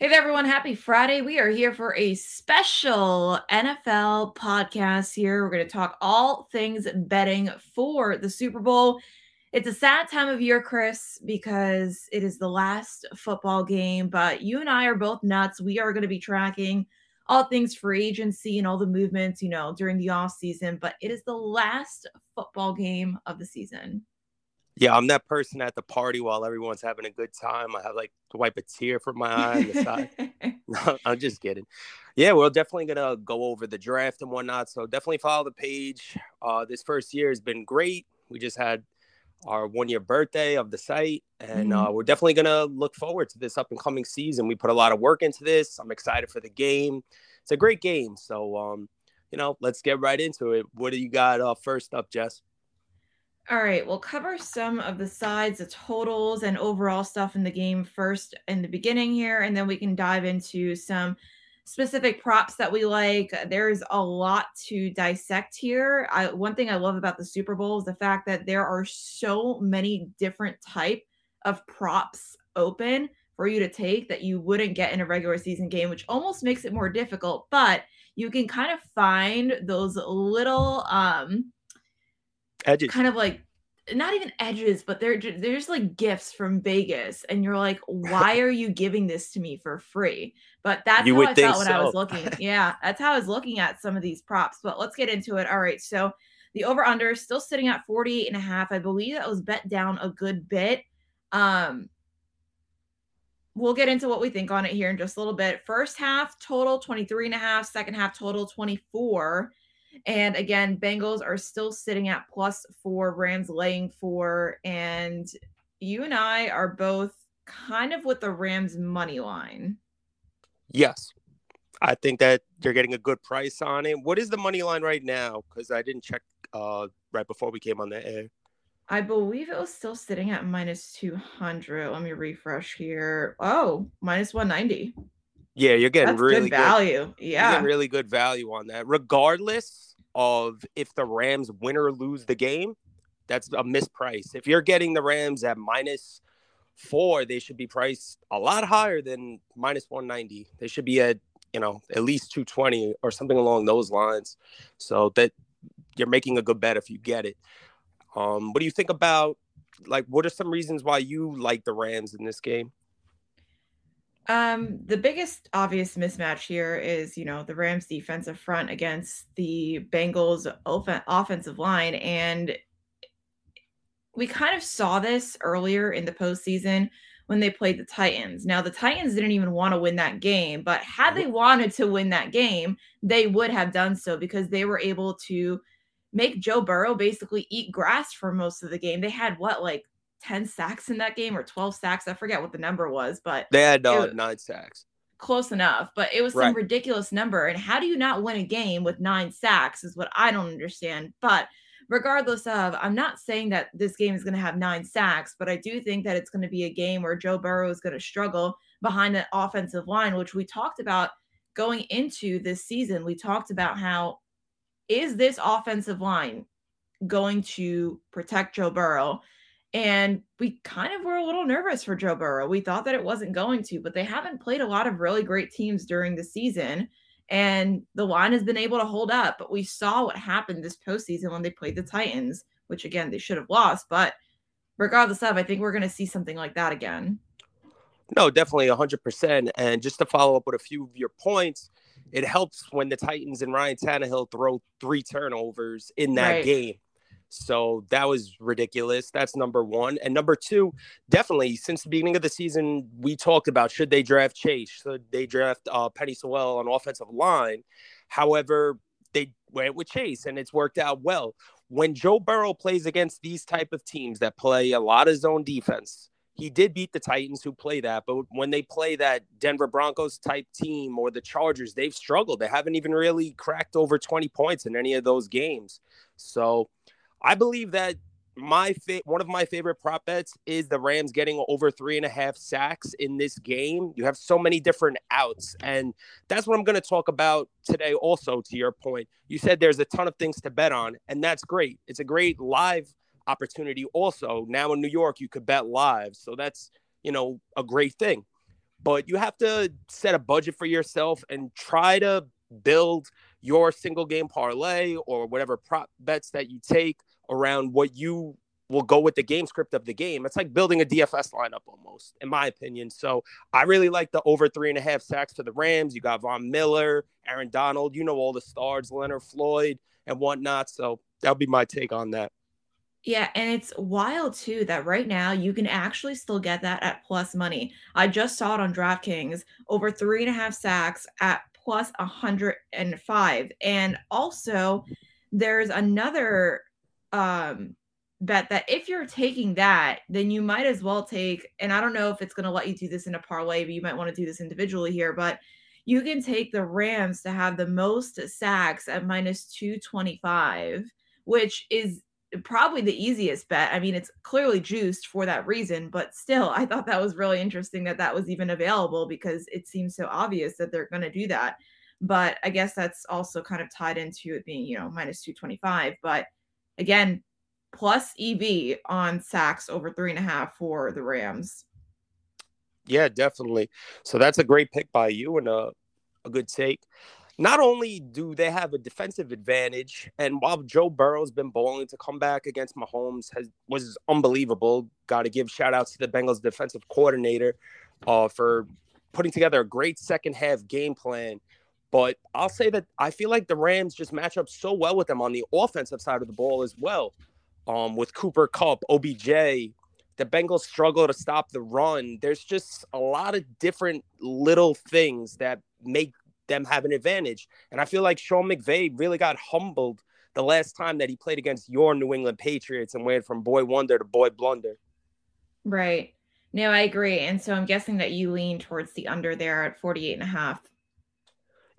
Hey there, everyone. Happy Friday. We are here for a special NFL podcast here. We're going to talk all things betting for the Super Bowl. It's a sad time of year, Chris, because it is the last football game, but you and I are both nuts. We are going to be tracking all things free agency and all the movements, you know, during the off season, but it is the last football game of the season. Yeah, I'm that person at the party while everyone's having a good time. I have like to wipe a tear from my eye on the side. no, I'm just kidding. Yeah, we're definitely gonna go over the draft and whatnot. So definitely follow the page. Uh, this first year has been great. We just had our one year birthday of the site, and mm-hmm. uh, we're definitely gonna look forward to this up and coming season. We put a lot of work into this. I'm excited for the game. It's a great game. So um, you know, let's get right into it. What do you got uh, first up, Jess? All right, we'll cover some of the sides, the totals, and overall stuff in the game first in the beginning here, and then we can dive into some specific props that we like. There's a lot to dissect here. I, one thing I love about the Super Bowl is the fact that there are so many different type of props open for you to take that you wouldn't get in a regular season game, which almost makes it more difficult. But you can kind of find those little um edges. kind of like not even edges but they're just, they're just like gifts from vegas and you're like why are you giving this to me for free? But that's you how i felt when so. i was looking yeah that's how i was looking at some of these props but let's get into it. All right so the over under still sitting at 48 and a half. I believe that was bet down a good bit. Um we'll get into what we think on it here in just a little bit. First half total 23 and a half second half total 24 and again, Bengals are still sitting at plus four, Rams laying four. And you and I are both kind of with the Rams money line. Yes. I think that you're getting a good price on it. What is the money line right now? Because I didn't check uh, right before we came on the air. I believe it was still sitting at minus 200. Let me refresh here. Oh, minus 190. Yeah, you're getting That's really good value. Good, yeah, really good value on that. Regardless of if the Rams win or lose the game, that's a misprice. If you're getting the Rams at minus four, they should be priced a lot higher than minus 190. They should be at you know at least 220 or something along those lines. So that you're making a good bet if you get it. Um, what do you think about like what are some reasons why you like the Rams in this game? Um, the biggest obvious mismatch here is, you know, the Rams defensive front against the Bengals off- offensive line. And we kind of saw this earlier in the postseason when they played the Titans. Now, the Titans didn't even want to win that game, but had they wanted to win that game, they would have done so because they were able to make Joe Burrow basically eat grass for most of the game. They had what, like 10 sacks in that game or 12 sacks. I forget what the number was, but they had uh, nine sacks. Close enough, but it was some right. ridiculous number. And how do you not win a game with nine sacks is what I don't understand. But regardless of, I'm not saying that this game is going to have nine sacks, but I do think that it's going to be a game where Joe Burrow is going to struggle behind that offensive line, which we talked about going into this season. We talked about how is this offensive line going to protect Joe Burrow? And we kind of were a little nervous for Joe Burrow. We thought that it wasn't going to, but they haven't played a lot of really great teams during the season. And the line has been able to hold up. But we saw what happened this postseason when they played the Titans, which again, they should have lost. But regardless of, I think we're going to see something like that again. No, definitely 100%. And just to follow up with a few of your points, it helps when the Titans and Ryan Tannehill throw three turnovers in that right. game. So that was ridiculous. That's number one. And number two, definitely since the beginning of the season, we talked about should they draft Chase? Should they draft uh, Penei Sewell on offensive line? However, they went with Chase and it's worked out well. When Joe Burrow plays against these type of teams that play a lot of zone defense, he did beat the Titans who play that, but when they play that Denver Broncos type team or the Chargers, they've struggled. They haven't even really cracked over 20 points in any of those games. So I believe that my fa- one of my favorite prop bets is the Rams getting over three and a half sacks in this game. You have so many different outs, and that's what I'm going to talk about today. Also, to your point, you said there's a ton of things to bet on, and that's great. It's a great live opportunity. Also, now in New York, you could bet live, so that's you know a great thing. but you have to set a budget for yourself and try to build your single game parlay or whatever prop bets that you take around what you will go with the game script of the game. It's like building a DFS lineup almost, in my opinion. So I really like the over three and a half sacks for the Rams. You got Von Miller, Aaron Donald, you know all the stars, Leonard Floyd, and whatnot. So that'll be my take on that. Yeah, and it's wild too that right now you can actually still get that at plus money. I just saw it on DraftKings over three and a half sacks at plus 105. And also, there's another um, bet that if you're taking that, then you might as well take, and I don't know if it's going to let you do this in a parlay, but you might want to do this individually here, but you can take the Rams to have the most sacks at minus 225, which is probably the easiest bet. I mean, it's clearly juiced for that reason, but still, I thought that was really interesting that that was even available because it seems so obvious that they're going to do that. But I guess that's also kind of tied into it being, you know, minus 225. But again, plus EV on sacks over three and a half for the Rams. Yeah, definitely. So that's a great pick by you and a, a good take not only do they have a defensive advantage, and while Joe Burrow's been bowling to come back against Mahomes has was unbelievable. Got to give shout outs to the Bengals defensive coordinator uh, for putting together a great second half game plan. But I'll say that I feel like the Rams just match up so well with them on the offensive side of the ball as well. Um, with Cooper Kupp, OBJ, the Bengals struggle to stop the run. There's just a lot of different little things that make them have an advantage. And I feel like Sean McVay really got humbled the last time that he played against your New England Patriots and went from boy wonder to boy blunder. Right. No, I agree. And so I'm guessing that you lean towards the under there at 48 and a half.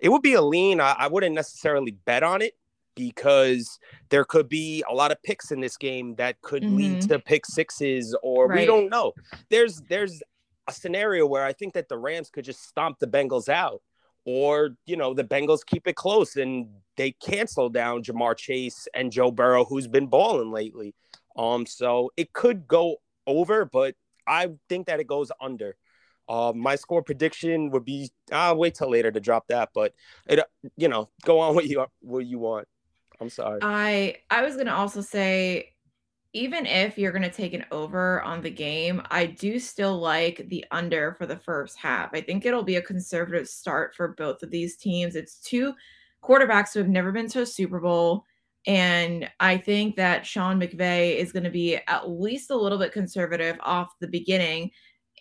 It would be a lean. I, I wouldn't necessarily bet on it because there could be a lot of picks in this game that could mm-hmm. lead to pick sixes or right. we don't know. There's there's a scenario where I think that the Rams could just stomp the Bengals out or you know the Bengals keep it close and they cancel down Ja'Marr Chase and Joe Burrow, who's been balling lately. Um, so it could go over, but I think that it goes under. Uh, my score prediction would be I'll wait till later to drop that, but it you know go on what you what you want. I'm sorry. I I was gonna also say even if you're to take an over on the game, I do still like the under for the first half. I think it'll be a conservative start for both of these teams. It's two quarterbacks who have never been to a Super Bowl. And I think that Sean McVay is going to be at least a little bit conservative off the beginning.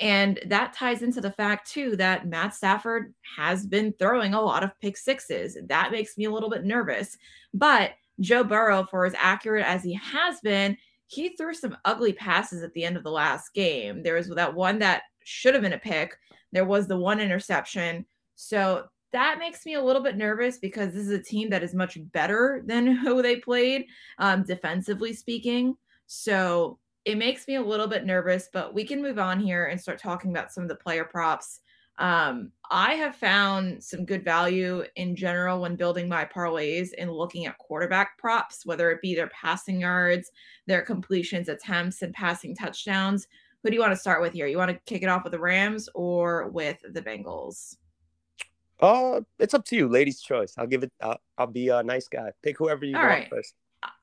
And that ties into the fact, too, that Matt Stafford has been throwing a lot of pick sixes. That makes me a little bit nervous. But Joe Burrow, for as accurate as he has been, he threw some ugly passes at the end of the last game. There was that one that should have been a pick. There was the one interception. So that makes me a little bit nervous because this is a team that is much better than who they played, um, defensively speaking. So it makes me a little bit nervous, but we can move on here and start talking about some of the player props. Um, I have found some good value in general when building my parlays and looking at quarterback props, whether it be their passing yards, their completions, attempts, and passing touchdowns. Who do you want to start with here? You want to kick it off with the Rams or with the Bengals? Uh, it's up to you, ladies' choice. I'll give it. I'll, I'll be a nice guy. Pick whoever you All want right. first.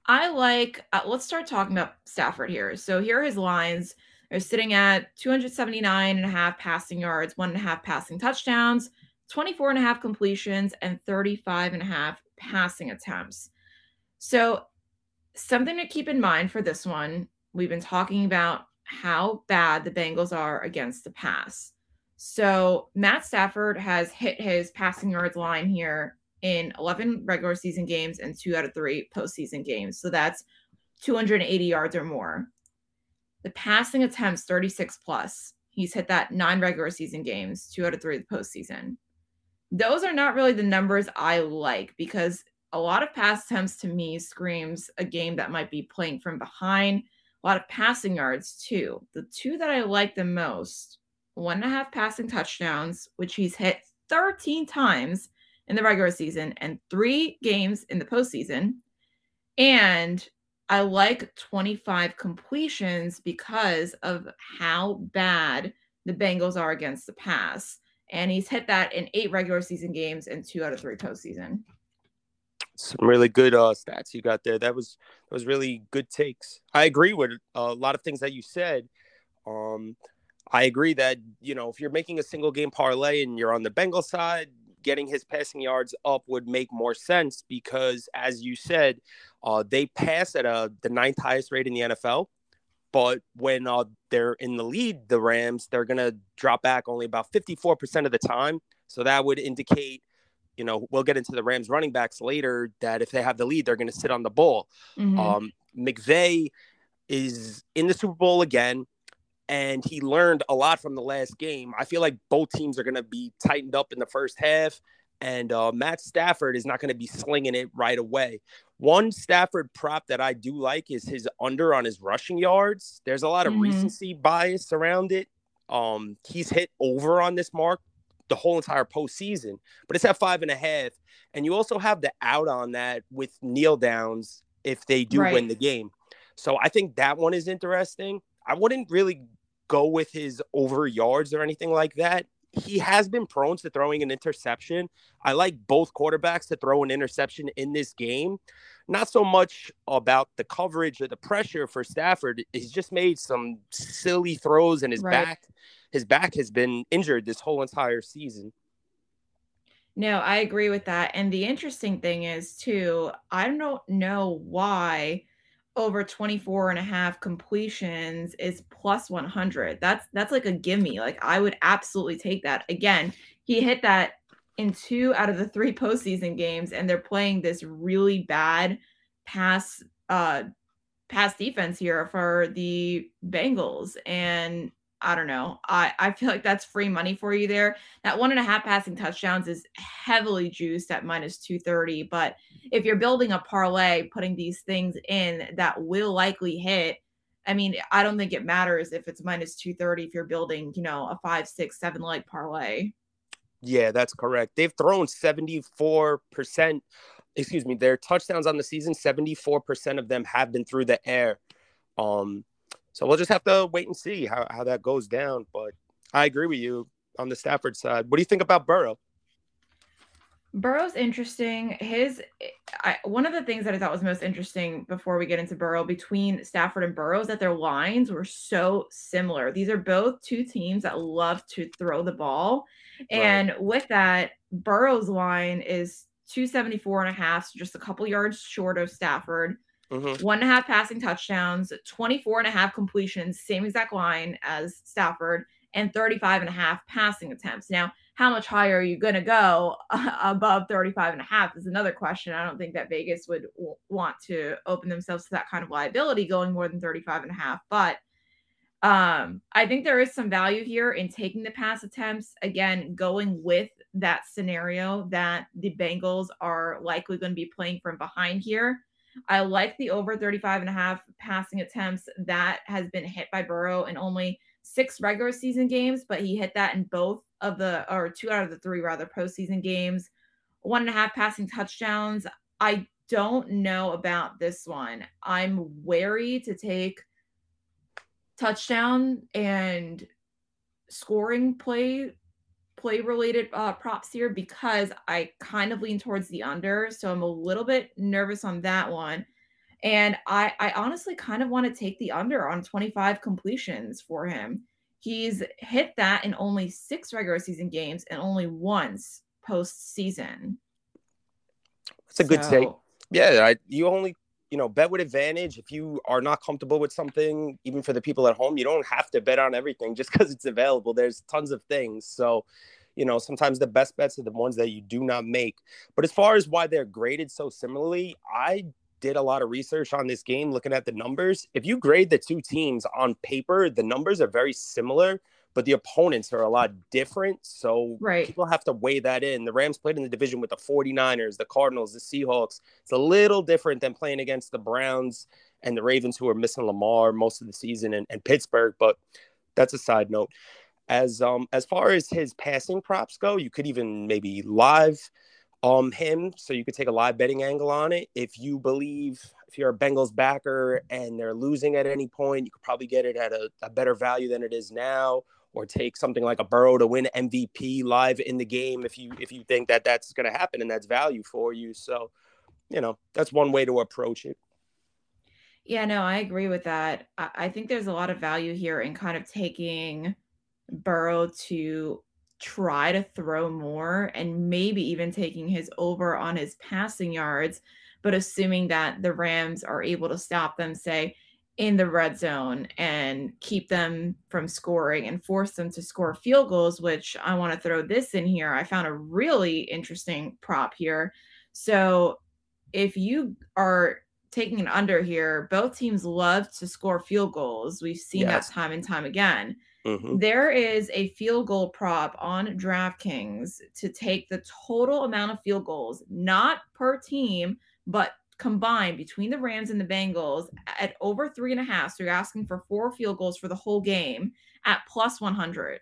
I like. Uh, let's start talking about Stafford here. So here are his lines. They're sitting at 279 and a half passing yards, one and a half passing touchdowns, 24 and a half completions, and 35 and a half passing attempts. So, something to keep in mind for this one, we've been talking about how bad the Bengals are against the pass. So, Matt Stafford has hit his passing yards line here in 11 regular season games and two out of three postseason games. So, that's 280 yards or more. The passing attempts 36 plus. He's hit that nine regular season games, two out of three the postseason. Those are not really the numbers I like because a lot of pass attempts to me screams a game that might be playing from behind. A lot of passing yards too. The two that I like the most, one and a half passing touchdowns, which he's hit 13 times in the regular season and three games in the postseason, and I like 25 completions because of how bad the Bengals are against the pass. And he's hit that in eight regular season games and two out of three postseason. Some really good uh, stats you got there. That was that was really good takes. I agree with a lot of things that you said. Um, I agree that you know if you're making a single game parlay and you're on the Bengal side, getting his passing yards up would make more sense because, as you said, uh, they pass at a the ninth highest rate in the NFL. But when uh, they're in the lead, the Rams, they're going to drop back only about 54% of the time. So that would indicate, you know, we'll get into the Rams running backs later, that if they have the lead, they're going to sit on the ball. Mm-hmm. Um, McVay is in the Super Bowl again and he learned a lot from the last game. I feel like both teams are going to be tightened up in the first half, and uh, Matt Stafford is not going to be slinging it right away. One Stafford prop that I do like is his under on his rushing yards. There's a lot of mm-hmm. recency bias around it. Um, he's hit over on this mark the whole entire postseason, but it's at five and a half. And you also have the out on that with kneel downs if they do right. win the game. So I think that one is interesting. I wouldn't really go with his over yards or anything like that. He has been prone to throwing an interception. I like both quarterbacks to throw an interception in this game. Not so much about the coverage or the pressure for Stafford. He's just made some silly throws and his right. back his back has been injured this whole entire season. No, I agree with that. And the interesting thing is too, I don't know why over 24 and a half completions is plus 100 that's that's like a gimme. Like i would absolutely take that. Again he hit that in two out of the three postseason games and they're playing this really bad pass uh pass defense here for the bengals. And I don't know. I, I feel like that's free money for you there. That one and a half passing touchdowns is heavily juiced at minus 230. But if you're building a parlay, putting these things in that will likely hit, I mean, I don't think it matters if it's minus 230 if you're building, you know, a five, six, seven leg parlay. Yeah, that's correct. They've thrown 74%, excuse me, their touchdowns on the season, 74% of them have been through the air. Um, so we'll just have to wait and see how, how that goes down. But I agree with you on the Stafford side. What do you think about Burrow? Burrow's interesting. His I, one of the things that I thought was most interesting before we get into Burrow between Stafford and Burrow is that their lines were so similar. These are both two teams that love to throw the ball. And right. with that, Burrow's line is 274 and a half, so just a couple yards short of Stafford. Mm-hmm. One and a half passing touchdowns, 24 and a half completions, same exact line as Stafford, and 35 and a half passing attempts. Now, how much higher are you going to go above 35 and a half is another question. I don't think that Vegas would w- want to open themselves to that kind of liability going more than 35 and a half. But um, I think there is some value here in taking the pass attempts. Again, going with that scenario that the Bengals are likely going to be playing from behind here. I like the over 35 and a half passing attempts that has been hit by Burrow in only six regular season games, but he hit that in both of the, or two out of the three rather postseason games. One and a half passing touchdowns. I don't know about this one. I'm wary to take touchdown and scoring play play related uh, props here because I kind of lean towards the under. So I'm a little bit nervous on that one. And I, I honestly kind of want to take the under on 25 completions for him. He's hit that in only six regular season games and only once postseason. That's a good so, take. Yeah, I, you only you know bet with advantage if you are not comfortable with something even for the people at home you don't have to bet on everything just because it's available there's tons of things. So you know sometimes the best bets are the ones that you do not make. But as far as why they're graded so similarly i did a lot of research on this game looking at the numbers. If you grade the two teams on paper the numbers are very similar but the opponents are a lot different. So right. people have to weigh that in. The Rams played in the division with the 49ers, the Cardinals, the Seahawks. It's a little different than playing against the Browns and the Ravens, who are missing Lamar most of the season, and, and Pittsburgh. But that's a side note. As um as far as his passing props go, you could even maybe live um him so you could take a live betting angle on it if you believe if you're a Bengals backer and they're losing at any point you could probably get it at a, a better value than it is now or take something like a Burrow to win MVP live in the game if you if you think that that's going to happen and that's value for you. So, you know, that's one way to approach it. Yeah, no, I agree with that. I, I think there's a lot of value here in kind of taking Burrow to try to throw more and maybe even taking his over on his passing yards, but assuming that the Rams are able to stop them, say, in the red zone and keep them from scoring and force them to score field goals, which I want to throw this in here. I found a really interesting prop here. So if you are taking an under here, both teams love to score field goals. We've seen yes. that time and time again. Mm-hmm. There is a field goal prop on DraftKings to take the total amount of field goals, not per team, but combined between the Rams and the Bengals at over three and a half. So you're asking for four field goals for the whole game at plus 100.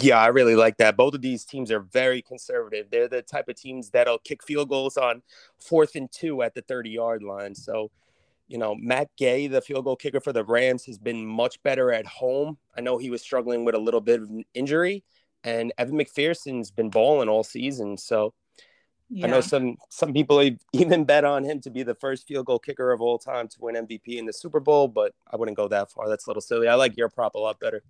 Yeah, I really like that. Both of these teams are very conservative. They're the type of teams that'll kick field goals on fourth and two at the 30 yard line. So, you know, Matt Gay, the field goal kicker for the Rams, has been much better at home. I know he was struggling with a little bit of an injury, and Evan McPherson's been balling all season. So, yeah. I know some some people even bet on him to be the first field goal kicker of all time to win MVP in the Super Bowl, but I wouldn't go that far. That's a little silly. I like your prop a lot better.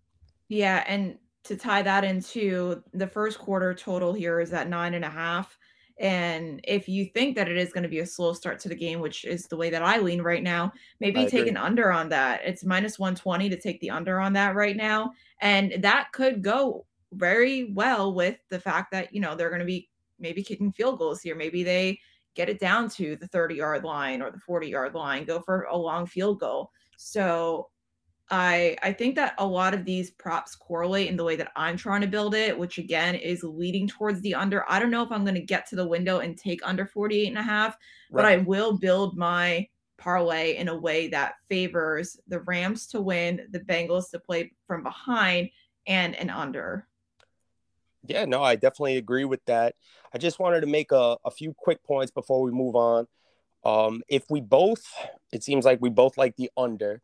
Yeah, and to tie that into the first quarter total here is at nine and a half. And if you think that it is going to be a slow start to the game, which is the way that I lean right now, maybe I take agree. an under on that. It's minus 120 to take the under on that right now. And that could go very well with the fact that, you know, they're going to be maybe kicking field goals here. Maybe they get it down to the 30 yard line or the 40 yard line, go for a long field goal. So I I think that a lot of these props correlate in the way that I'm trying to build it, which again is leading towards the under. I don't know if I'm going to get to the window and take under 48 and a half, right. but I will build my parlay in a way that favors the Rams to win, the Bengals to play from behind and an under. Yeah, no, I definitely agree with that. I just wanted to make a, a few quick points before we move on. Um, if we both, it seems like we both like the under.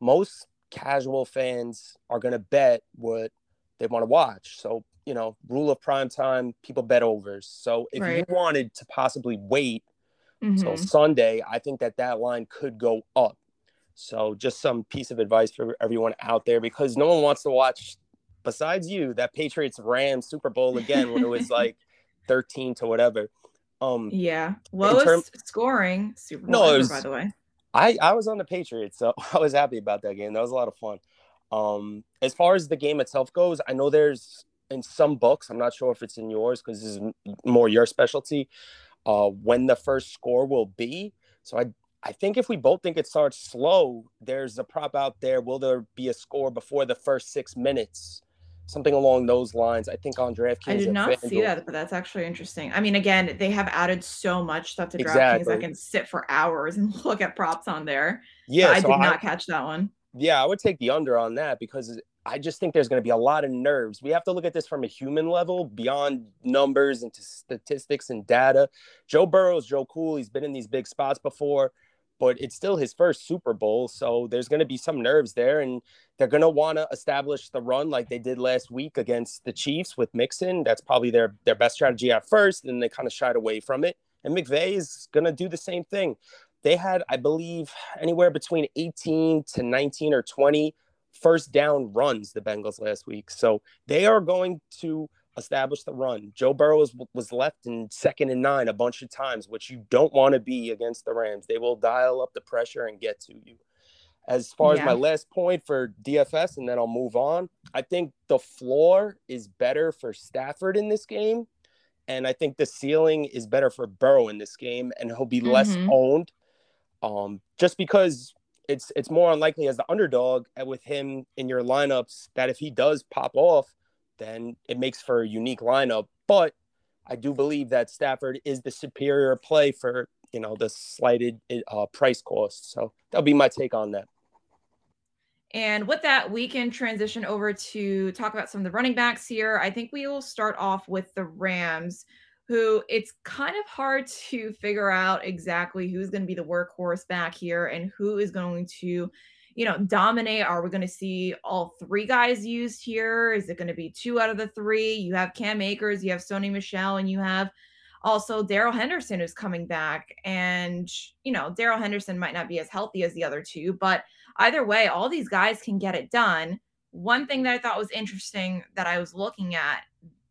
Most casual fans are going to bet what they want to watch. So, you know, rule of prime time, people bet overs. So if right. you wanted to possibly wait mm-hmm. till Sunday, I think that that line could go up. So just some piece of advice for everyone out there because no one wants to watch besides you, that Patriots Rams Super Bowl again when it was like 13 to whatever. Um, yeah, lowest term- scoring Super Bowl no, ever, was, by the way. I I was on the Patriots, so I was happy about that game. That was a lot of fun. Um, as far as the game itself goes, I know there's in some books. I'm not sure if it's in yours because this is more your specialty. Uh, when the first score will be. So I I think if we both think it starts slow, there's a prop out there. Will there be a score before the first six minutes? Something along those lines. I think on DraftKings. I did not see that, but that's actually interesting. I mean, again, they have added so much stuff to DraftKings. I can sit for hours and look at props on there. Yeah, I so did not catch that one. Yeah, I would take the under on that because I just think there's going to be a lot of nerves. We have to look at this from a human level beyond numbers and statistics and data. Joe Burrow's Joe Cool. He's been in these big spots before but it's still his first Super Bowl. So there's going to be some nerves there. And they're going to want to establish the run like they did last week against the Chiefs with Mixon. That's probably their, their best strategy at first. And they kind of shied away from it. And McVay is going to do the same thing. They had, I believe, anywhere between 18 to 19 or 20 first down runs, the Bengals last week. So they are going to establish the run. Joe Burrow was, was left in second and nine a bunch of times, which you don't want to be against the Rams. They will dial up the pressure and get to you. As far yeah. as my last point for DFS, and then I'll move on, I think the floor is better for Stafford in this game. And I think the ceiling is better for Burrow in this game, and he'll be mm-hmm. less owned. Um, just because it's it's more unlikely as the underdog with him in your lineups that if he does pop off, then it makes for a unique lineup. But I do believe that Stafford is the superior play for you know the slighted uh, price cost. So that'll be my take on that. And with that, we can transition over to talk about some of the running backs here. I think we will start off with the Rams, who it's kind of hard to figure out exactly who's going to be the workhorse back here and who is going to you know, dominate? Are we going to see all three guys used here? Is it going to be two out of the three? You have Cam Akers, you have Sony Michel, and you have also Darrell Henderson who's coming back. And, you know, Darrell Henderson might not be as healthy as the other two, but either way, all these guys can get it done. One thing that I thought was interesting that I was looking at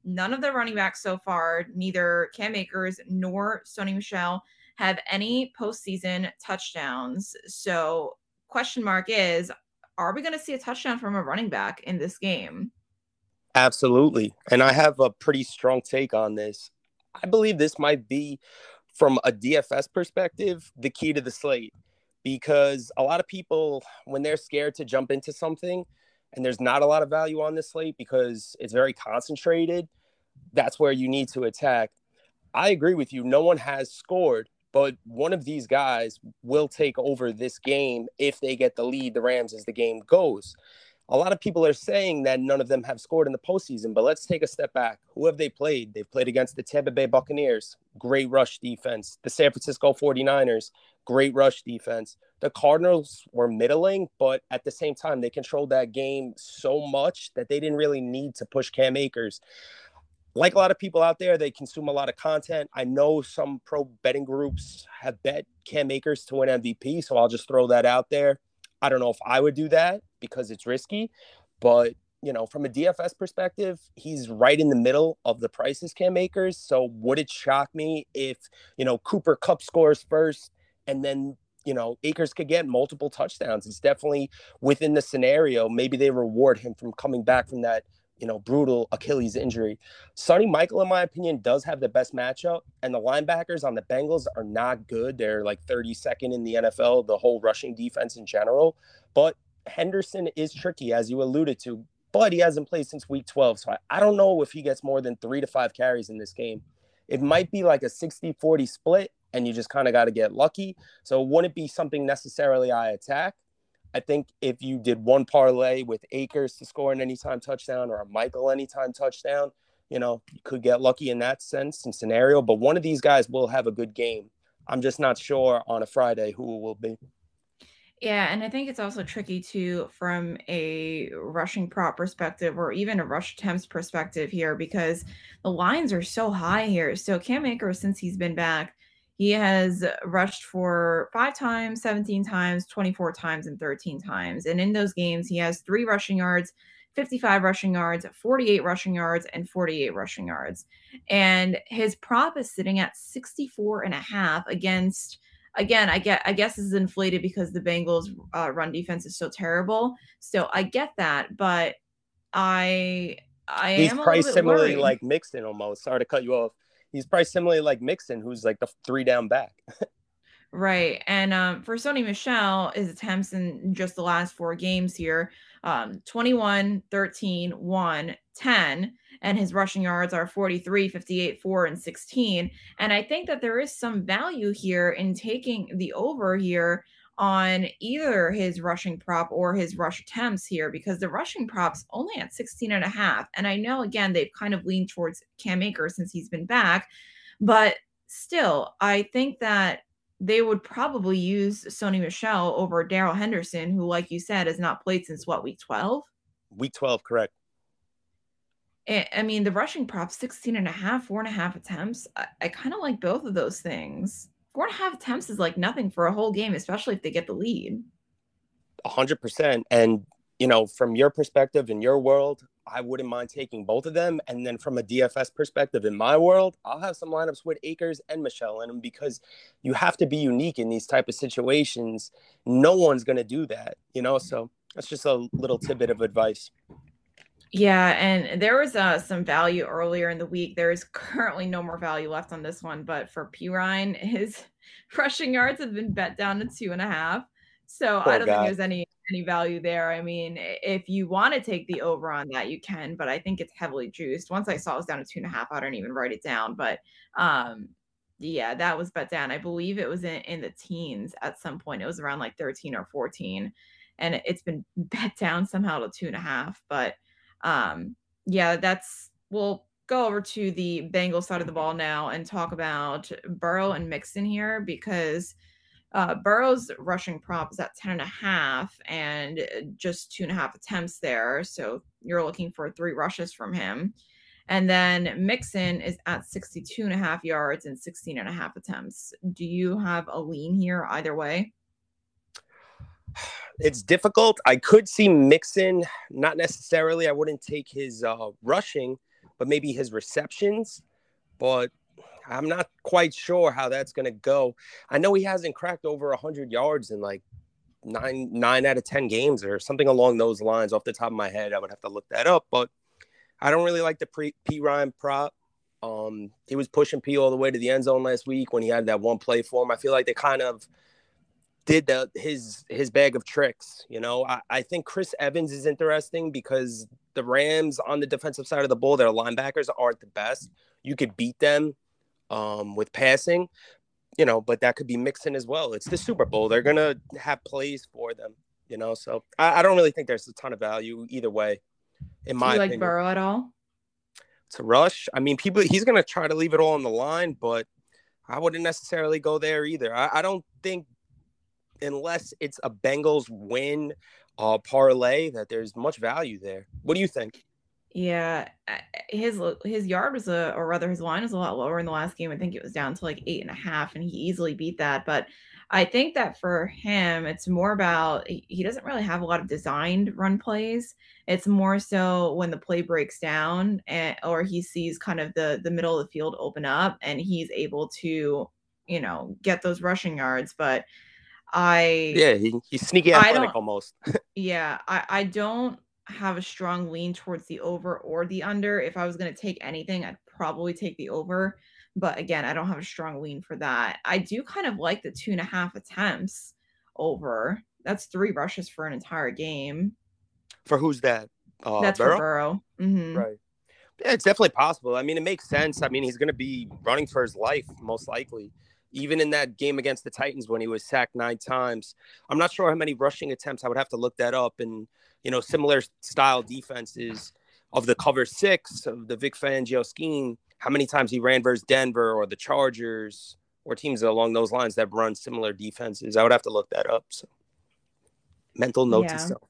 none of the running backs so far, neither Cam Akers nor Sony Michel, have any postseason touchdowns. So, question mark is, are we going to see a touchdown from a running back in this game? Absolutely. And I have a pretty strong take on this. I believe this might be, from a DFS perspective, the key to the slate because a lot of people, when they're scared to jump into something, and there's not a lot of value on this slate because it's very concentrated, that's where you need to attack. I agree with you. No one has scored, but one of these guys will take over this game if they get the lead, the Rams, as the game goes. A lot of people are saying that none of them have scored in the postseason, but let's take a step back. Who have they played? They've played against the Tampa Bay Buccaneers, great rush defense. The San Francisco 49ers, great rush defense. The Cardinals were middling, but at the same time, they controlled that game so much that they didn't really need to push Cam Akers. Like a lot of people out there, they consume a lot of content. I know some pro betting groups have bet Cam Akers to win MVP, so I'll just throw that out there. I don't know if I would do that because it's risky, but you know, from a DFS perspective, he's right in the middle of the prices Cam Akers. So would it shock me if, you know, Cooper Kupp scores first and then you know Akers could get multiple touchdowns. It's definitely within the scenario. Maybe they reward him from coming back from that you know brutal Achilles injury. Sony Michael, in my opinion, does have the best matchup, and the linebackers on the Bengals are not good. They're like 32nd in the NFL, the whole rushing defense in general. But Henderson is tricky, as you alluded to, but he hasn't played since week 12. So I, I don't know if he gets more than three to five carries in this game. It might be like a 60 40 split and you just kind of got to get lucky. So it wouldn't be something necessarily I attack. I think if you did one parlay with Akers to score an anytime touchdown or a Michael anytime touchdown, you know, you could get lucky in that sense and scenario. But one of these guys will have a good game. I'm just not sure on a Friday who will be. Yeah, and I think it's also tricky too from a rushing prop perspective or even a rush attempts perspective here because the lines are so high here. So Cam Akers, since he's been back, he has rushed for five times, 17 times, 24 times, and 13 times. And in those games, he has three rushing yards, 55 rushing yards, 48 rushing yards, and 48 rushing yards. And his prop is sitting at 64 and a half against again, I get I guess this is inflated because the Bengals uh, run defense is so terrible. So I get that, but I I He's am priced similarly worried. like Mixon almost. Sorry to cut you off he's probably similarly like Mixon, who's like the three down back. right. And um, for Sony Michel, his attempts in just the last four games here um, 21, 13, 1, 10. And his rushing yards are 43, 58, 4, and 16. And I think that there is some value here in taking the over here on either his rushing prop or his rush attempts here because the rushing props only at 16 and a half. And I know again they've kind of leaned towards Cam Akers since he's been back, but still, I think that they would probably use Sony Michel over Darrell Henderson, who, like you said, has not played since what week 12? Week 12, correct. I mean, the rushing prop 16 and a half, four and a half attempts. I, I kind of like both of those things four and a half attempts is like nothing for a whole game, especially if they get the lead. A hundred percent. And you know, from your perspective in your world, I wouldn't mind taking both of them. And then from a DFS perspective in my world, I'll have some lineups with Akers and Michel in them because you have to be unique in these type of situations. No one's gonna do that, you know. Mm-hmm. So that's just a little tidbit of advice. Yeah, and there was uh, some value earlier in the week. There is currently no more value left on this one, but for Perine, his rushing yards have been bet down to two and a half. So Poor I don't guy. think there's any any value there. I mean, if you want to take the over on that, you can, but I think it's heavily juiced. Once I saw it was down to two and a half, I don't even write it down. But um, yeah, that was bet down. I believe it was in, in the teens at some point. It was around like 13 or 14. And it's been bet down somehow to two and a half. But um, yeah, that's we'll go over to the Bengals side of the ball now and talk about Burrow and Mixon here because Uh, Burrow's rushing prop is at 10 and a half and uh, just two and a half attempts there. So you're looking for three rushes from him. And then Mixon is at 62 and a half yards and 16 and a half attempts. Do you have a lean here either way? It's difficult. I could see Mixon, not necessarily. I wouldn't take his uh, rushing, but maybe his receptions. But I'm not quite sure how that's going to go. I know he hasn't cracked over 100 yards in like nine nine out of 10 games or something along those lines. Off the top of my head, I would have to look that up. But I don't really like the pre- Perine prop. Um, he was pushing P all the way to the end zone last week when he had that one play for him. I feel like they kind of did the his his bag of tricks. You know, I, I think Chris Evans is interesting because the Rams on the defensive side of the ball, their linebackers aren't the best. You could beat them um, with passing, you know, but that could be Mixon as well. It's the Super Bowl; they're gonna have plays for them, you know. So I, I don't really think there's a ton of value either way. In my like opinion. Burrow at all? To rush, I mean, people he's gonna try to leave it all on the line, but I wouldn't necessarily go there either. I, I don't think unless it's a Bengals win uh, parlay that there's much value there. What do you think? Yeah, his his yard was a, or rather his line was a lot lower in the last game. I think it was down to like eight and a half, and he easily beat that. But I think that for him, it's more about he doesn't really have a lot of designed run plays. It's more so when the play breaks down, and or he sees kind of the the middle of the field open up, and he's able to, you know, get those rushing yards. But I yeah, he, he's sneaky athletic almost. yeah, I I don't have a strong lean towards the over or the under. If I was going to take anything, I'd probably take the over. But again, I don't have a strong lean for that. I do kind of like the two and a half attempts over. That's three rushes for an entire game. For who's that? Uh, That's Burrow? for Burrow. Mm-hmm. Right. Yeah, it's definitely possible. I mean, it makes sense. I mean, he's going to be running for his life, most likely. Even in that game against the Titans when he was sacked nine times. I'm not sure how many rushing attempts. I would have to look that up. And you know, similar style defenses of the cover six of the Vic Fangio scheme, how many times he ran versus Denver or the Chargers or teams along those lines that run similar defenses. I would have to look that up. So mental note yeah. to self.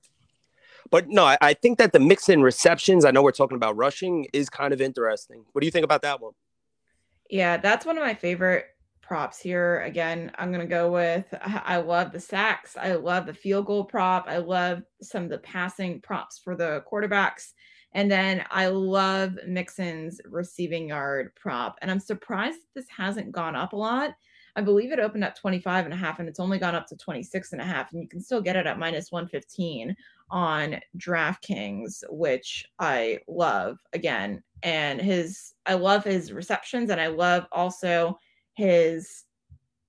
But no, I, I think that the Mixon receptions, I know we're talking about rushing, is kind of interesting. What do you think about that one? Yeah, that's one of my favorite props here. Again, I'm going to go with I love the sacks. I love the field goal prop. I love some of the passing props for the quarterbacks. And then I love Mixon's receiving yard prop. And I'm surprised this hasn't gone up a lot. I believe it opened at 25 and a half and it's only gone up to 26 and a half. And you can still get it at minus 115 on DraftKings, which I love again. And his, I love his receptions and I love also his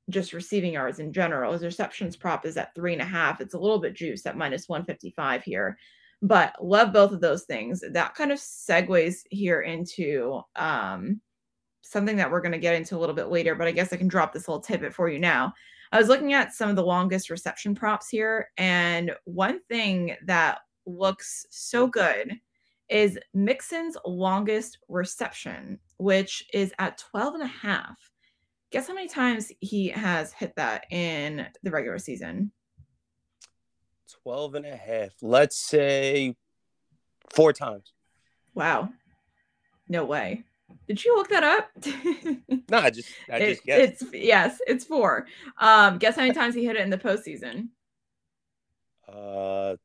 just receiving yards in general. His receptions prop is at three and a half. It's a little bit juiced at minus 155 here, but love both of those things. That kind of segues here into um, something that we're going to get into a little bit later, but I guess I can drop this little tidbit for you now. I was looking at some of the longest reception props here, and one thing that looks so good is Mixon's longest reception, which is at 12 and a half. Guess how many times he has hit that in the regular season? 12 and a half. Let's say four times. Wow. No way. Did you look that up? no, I just I it, just guessed. It's yes, it's four. Um, guess how many times he hit it in the postseason? Uh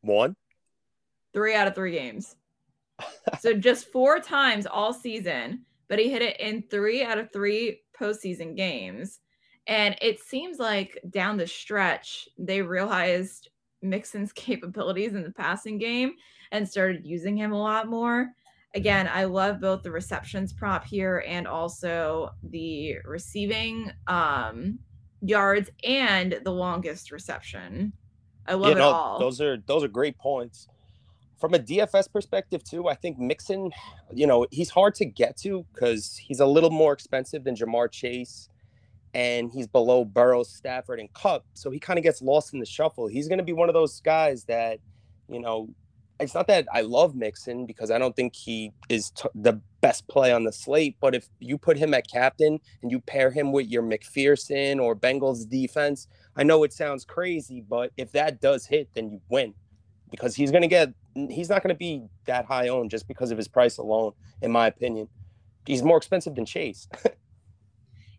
one. Three out of three games. so just four times all season, but he hit it in three out of three postseason games. And it seems like down the stretch, they realized Mixon's capabilities in the passing game and started using him a lot more. Again, I love both the receptions prop here and also the receiving um, yards and the longest reception. I love yeah, no, it all. Those are those are great points. From a DFS perspective too, I think Mixon, you know, he's hard to get to because he's a little more expensive than Ja'Marr Chase and he's below Burrow, Stafford, and Kupp, So he kind of gets lost in the shuffle. He's going to be one of those guys that, you know, it's not that I love Mixon because I don't think he is t- the best play on the slate. But if you put him at captain and you pair him with your McPherson or Bengals defense, I know it sounds crazy, but if that does hit, then you win because he's going to get, he's not going to be that high owned just because of his price alone, in my opinion. He's more expensive than Chase.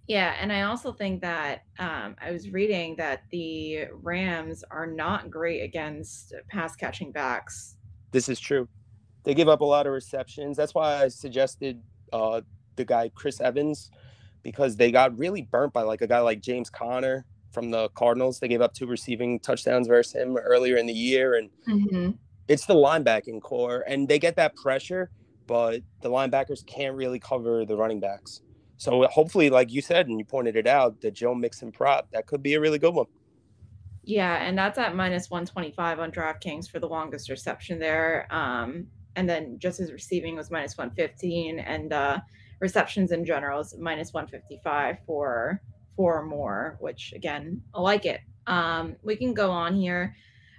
Yeah, and I also think that um, I was reading that the Rams are not great against pass catching backs. This is true. They give up a lot of receptions. That's why I suggested uh, the guy Chris Evans because they got really burnt by like a guy like James Conner from the Cardinals. They gave up two receiving touchdowns versus him earlier in the year, and mm-hmm. it's the linebacking corps, and they get that pressure, but the linebackers can't really cover the running backs. So hopefully, like you said, and you pointed it out, the Joe Mixon prop that could be a really good one. Yeah, and that's at minus 125 on DraftKings for the longest reception there. Um, and then just his receiving was minus 115, and uh, receptions in general is minus 155 for four or more, which again, I like it. Um, we can go on here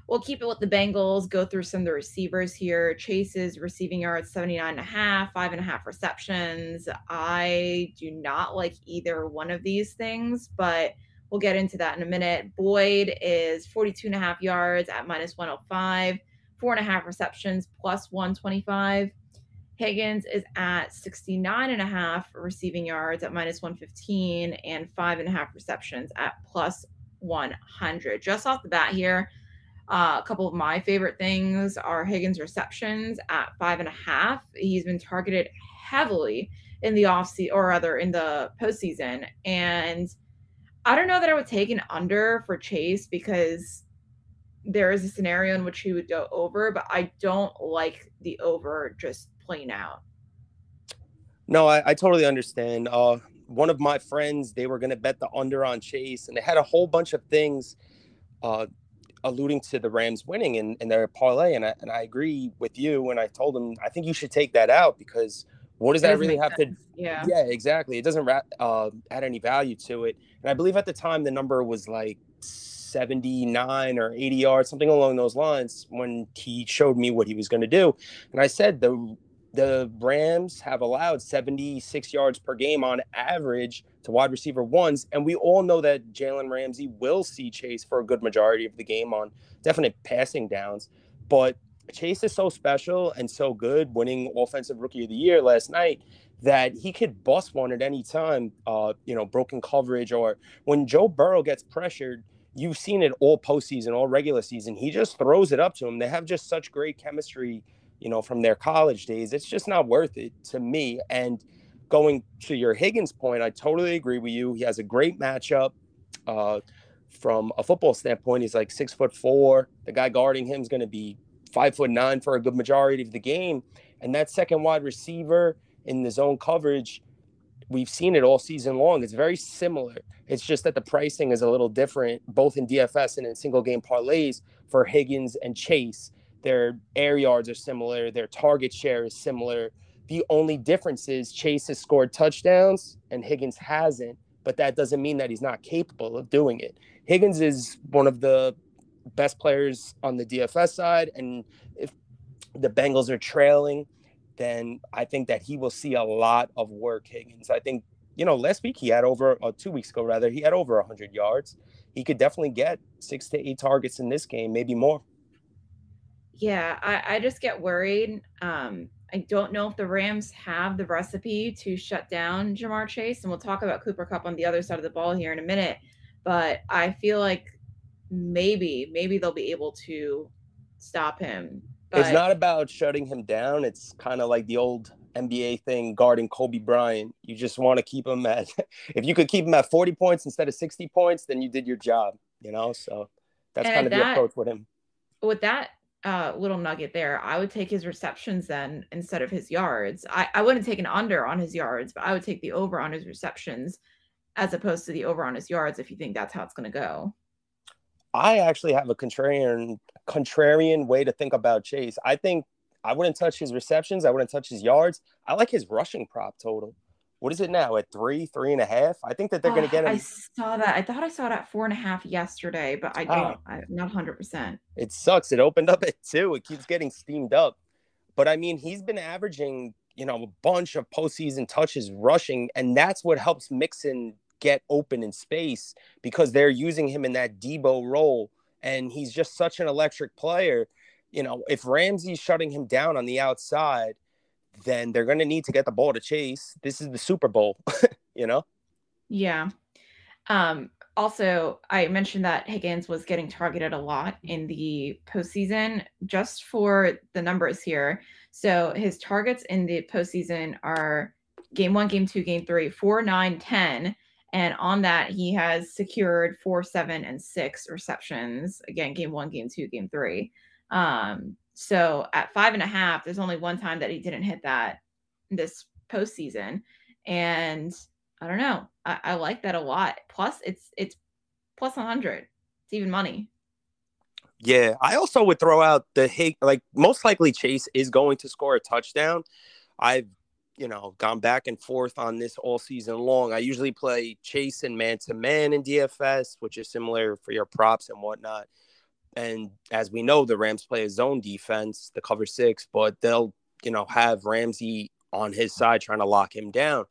we'll keep it with the Bengals, go through some of the receivers here. Chase's receiving yards 79 and a half, five and a half receptions. I do not like either one of these things, but we'll get into that in a minute. Boyd is 42 and a half yards at minus 105, four and a half receptions plus 125. Higgins is at 69 and a half receiving yards at minus 115 and five and a half receptions at plus 100. Just off the bat here, uh, a couple of my favorite things are Higgins receptions at five and a half. He's been targeted heavily in the off season or rather in the postseason. And I don't know that I would take an under for Chase because there is a scenario in which he would go over, but I don't like the over just plain out. No, I, I totally understand. Uh, one of my friends, they were going to bet the under on Chase, and they had a whole bunch of things uh, alluding to the Rams winning in, in their parlay, and I, and I agree with you. When I told them, I think you should take that out because what does that really have sense. to? Yeah, yeah, exactly. It doesn't uh, add any value to it. And I believe at the time the number was like 79 or 80 yards, something along those lines, when he showed me what he was going to do. And I said the the Rams have allowed 76 yards per game on average to wide receiver ones. And we all know that Jalen Ramsey will see Chase for a good majority of the game on definite passing downs. But Chase is so special and so good, winning Offensive Rookie of the Year last night, that he could bust one at any time, uh, you know, broken coverage or when Joe Burrow gets pressured. You've seen it all postseason, all regular season. He just throws it up to him. They have just such great chemistry you know, from their college days. It's just not worth it to me. And going to your Higgins point, I totally agree with you. He has a great matchup. Uh, from a football standpoint, he's like six foot four. The guy guarding him is going to be five foot nine for a good majority of the game. And that second wide receiver in the zone coverage, we've seen it all season long. It's very similar. It's just that the pricing is a little different, both in DFS and in single game parlays for Higgins and Chase. Their air yards are similar. Their target share is similar. The only difference is Chase has scored touchdowns and Higgins hasn't, but that doesn't mean that he's not capable of doing it. Higgins is one of the best players on the DFS side. And if the Bengals are trailing, then I think that he will see a lot of work, Higgins. I think, you know, last week he had over, or two weeks ago rather, he had over 100 yards. He could definitely get six to eight targets in this game, maybe more. Yeah, I, I just get worried. Um, I don't know if the Rams have the recipe to shut down Ja'Marr Chase, and we'll talk about Cooper Kupp on the other side of the ball here in a minute. But I feel like maybe, maybe they'll be able to stop him. But... It's not about shutting him down. It's kind of like the old NBA thing guarding Kobe Bryant. You just want to keep him at, if you could keep him at 40 points instead of 60 points, then you did your job, you know? So that's and kind of that, the approach with him. With that uh, little nugget there. I would take his receptions then instead of his yards. I, I wouldn't take an under on his yards, but I would take the over on his receptions as opposed to the over on his yards if you think that's how it's going to go. I actually have a contrarian contrarian way to think about Chase. I think I wouldn't touch his receptions. I wouldn't touch his yards. I like his rushing prop total what is it now at three, three and a half? I think that they're going to get him. I saw that. I thought I saw it at four and a half yesterday, but I ah. don't. Oh. I'm not hundred percent. It sucks. It opened up at two. It keeps getting steamed up, but I mean, he's been averaging you know, a bunch of postseason touches rushing, and that's what helps Mixon get open in space because they're using him in that Deebo role, and he's just such an electric player. You know, if Ramsey's shutting him down on the outside, then they're going to need to get the ball to chase. This is the Super Bowl, you know? Yeah. Um, also, I mentioned that Higgins was getting targeted a lot in the postseason just for the numbers here. So his targets in the postseason are game one, game two, game three, four, nine, 10. And on that, he has secured four, seven, and six receptions. Again, game one, game two, game three. Um, so at five and a half, there's only one time that he didn't hit that this postseason. And I don't know. I, I like that a lot. Plus, it's it's plus 100. It's even money. Yeah, I also would throw out the Hig like most likely Chase is going to score a touchdown. I've you know gone back and forth on this all season long. I usually play Chase and man to man in DFS, which is similar for your props and whatnot. And as we know, the Rams play a zone defense, the cover six, but they'll you know have Ramsey on his side trying to lock him down.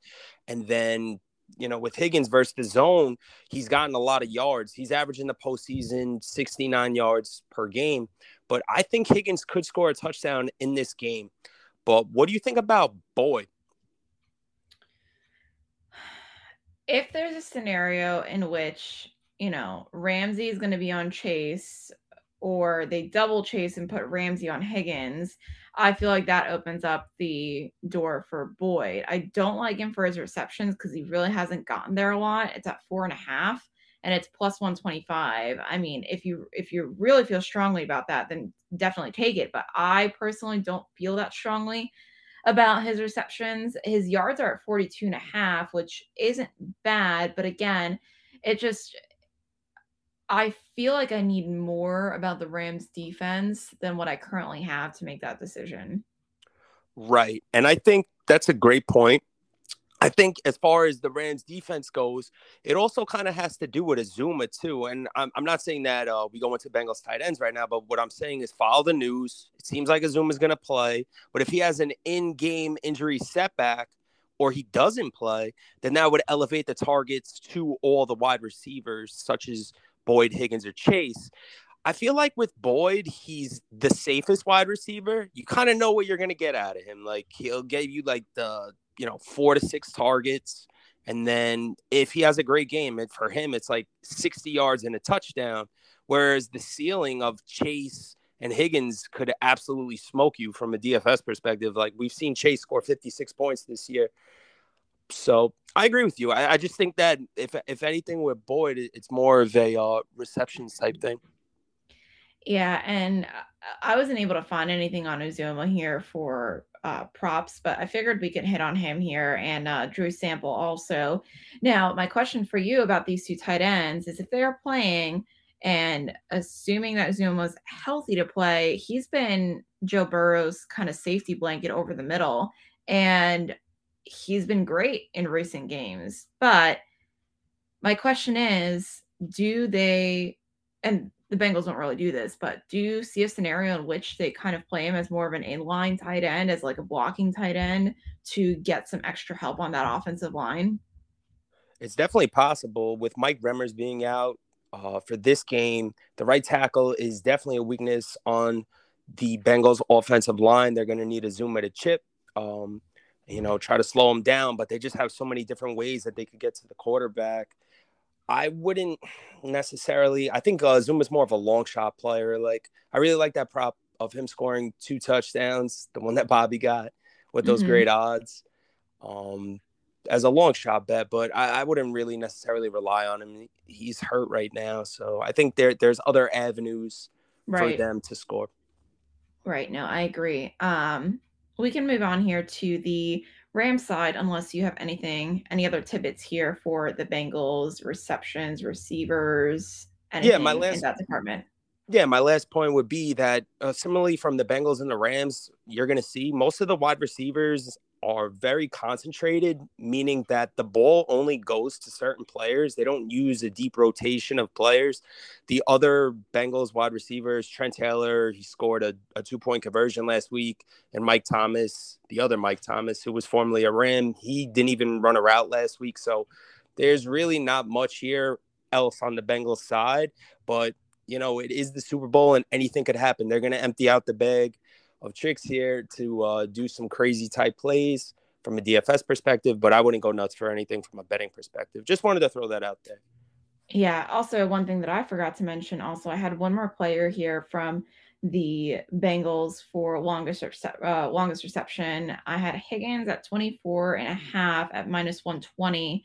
And then, you know, with Higgins versus the zone, he's gotten a lot of yards. He's averaging the postseason 69 yards per game. But I think Higgins could score a touchdown in this game. But what do you think about Boyd? If there's a scenario in which, you know, Ramsey is going to be on Chase or they double chase and put Ramsey on Higgins, I feel like that opens up the door for Boyd. I don't like him for his receptions because he really hasn't gotten there a lot. It's at four and a half and it's plus 125. I mean, if you if you really feel strongly about that, then definitely take it. But I personally don't feel that strongly about his receptions. His yards are at 42 and a half, which isn't bad, but again, it just I feel like I need more about the Rams defense than what I currently have to make that decision. Right. And I think that's a great point. I think as far as the Rams defense goes, it also kind of has to do with Uzomah too. And I'm, I'm not saying that uh, we go into Bengals tight ends right now, but what I'm saying is follow the news. It seems like Uzomah is going to play, but if he has an in-game injury setback or he doesn't play, then that would elevate the targets to all the wide receivers, such as Boyd, Higgins, or Chase. I feel like with Boyd, he's the safest wide receiver. You kind of know what you're going to get out of him. Like he'll give you like the, you know, four to six targets. And then if he has a great game, and for him, it's like 60 yards and a touchdown. Whereas the ceiling of Chase and Higgins could absolutely smoke you from a DFS perspective. Like we've seen Chase score 56 points this year. So I agree with you. I, I, just think that if if anything with Boyd, it's more of a uh, receptions type thing. Yeah, and I wasn't able to find anything on Uzomah here for uh, props, but I figured we could hit on him here and uh, Drew Sample also. Now, my question for you about these two tight ends is if they are playing and assuming that Uzomah's healthy to play, he's been Joe Burrow's kind of safety blanket over the middle. And he's been great in recent games. But my question is do they, and the Bengals don't really do this, but do you see a scenario in which they kind of play him as more of an inline tight end, as like a blocking tight end to get some extra help on that offensive line? It's definitely possible with Mike Remmers being out uh, for this game. The right tackle is definitely a weakness on the Bengals offensive line. They're going to need Uzomah to chip. Um, you know, try to slow them down, but they just have so many different ways that they could get to the quarterback. I wouldn't necessarily. I think uh, Zoom is more of a long shot player. Like I really like that prop of him scoring two touchdowns, the one that Bobby got with those mm-hmm. great odds, um, as a long shot bet. But I, I, wouldn't really necessarily rely on him. He's hurt right now, so I think there there's other avenues right. for them to score. Right. No, I agree. Um, we can move on here to the Ram side, unless you have anything, any other tidbits here for the Bengals receptions, receivers, yeah, my last, in that department. Yeah, my last point would be that uh, similarly from the Bengals and the Rams, you're going to see most of the wide receivers are very concentrated, meaning that the ball only goes to certain players. They don't use a deep rotation of players. The other Bengals wide receivers, Trent Taylor, he scored a, a two point conversion last week, and Mike Thomas, the other Mike Thomas, who was formerly a Ram, he didn't even run a route last week. So there's really not much here else on the Bengals side, but you know, it is the Super Bowl and anything could happen. They're going to empty out the bag of tricks here to uh, do some crazy type plays from a DFS perspective, but I wouldn't go nuts for anything from a betting perspective. Just wanted to throw that out there. Yeah. Also, one thing that I forgot to mention also, I had one more player here from the Bengals for longest uh, longest reception. I had Higgins at 24 and a half at minus 120.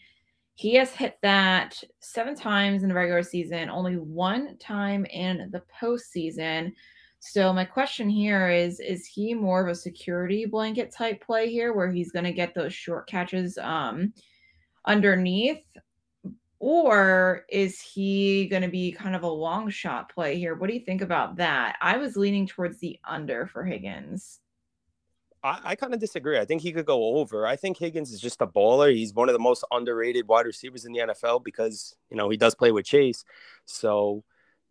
He has hit that seven times in the regular season, only one time in the postseason. So my question here is is he more of a security blanket type play here where he's going to get those short catches um underneath or is he going to be kind of a long shot play here? What do you think about that? I was leaning towards the under for Higgins. I, I kind of disagree. I think he could go over. I think Higgins is just a baller. He's one of the most underrated wide receivers in the NFL because, you know, he does play with Chase. So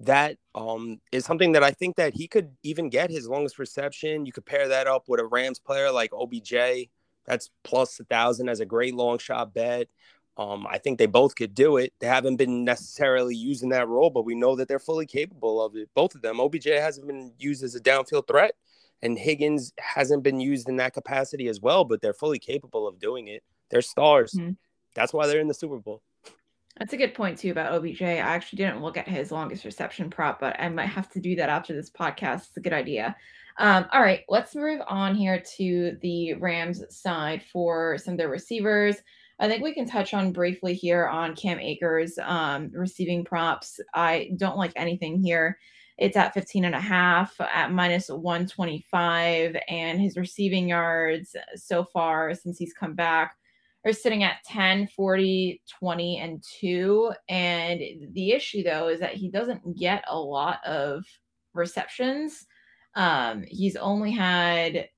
that um, is something that I think that he could even get his longest reception. You could pair that up with a Rams player like OBJ. That's plus a thousand as a great long shot bet. Um, I think they both could do it. They haven't been necessarily using that role, but we know that they're fully capable of it. Both of them. OBJ hasn't been used as a downfield threat, and Higgins hasn't been used in that capacity as well, but they're fully capable of doing it. They're stars. Mm-hmm. That's why they're in the Super Bowl. That's a good point too about OBJ. I actually didn't look at his longest reception prop, but I might have to do that after this podcast. It's a good idea. Um, all right, let's move on here to the Rams side for some of their receivers. I think we can touch on briefly here on Cam Akers um, receiving props. I don't like anything here. It's at 15 and a half at minus 125, and his receiving yards so far since he's come back are sitting at 10, 40, 20, and 2. And the issue, though, is that he doesn't get a lot of receptions. Um, he's only had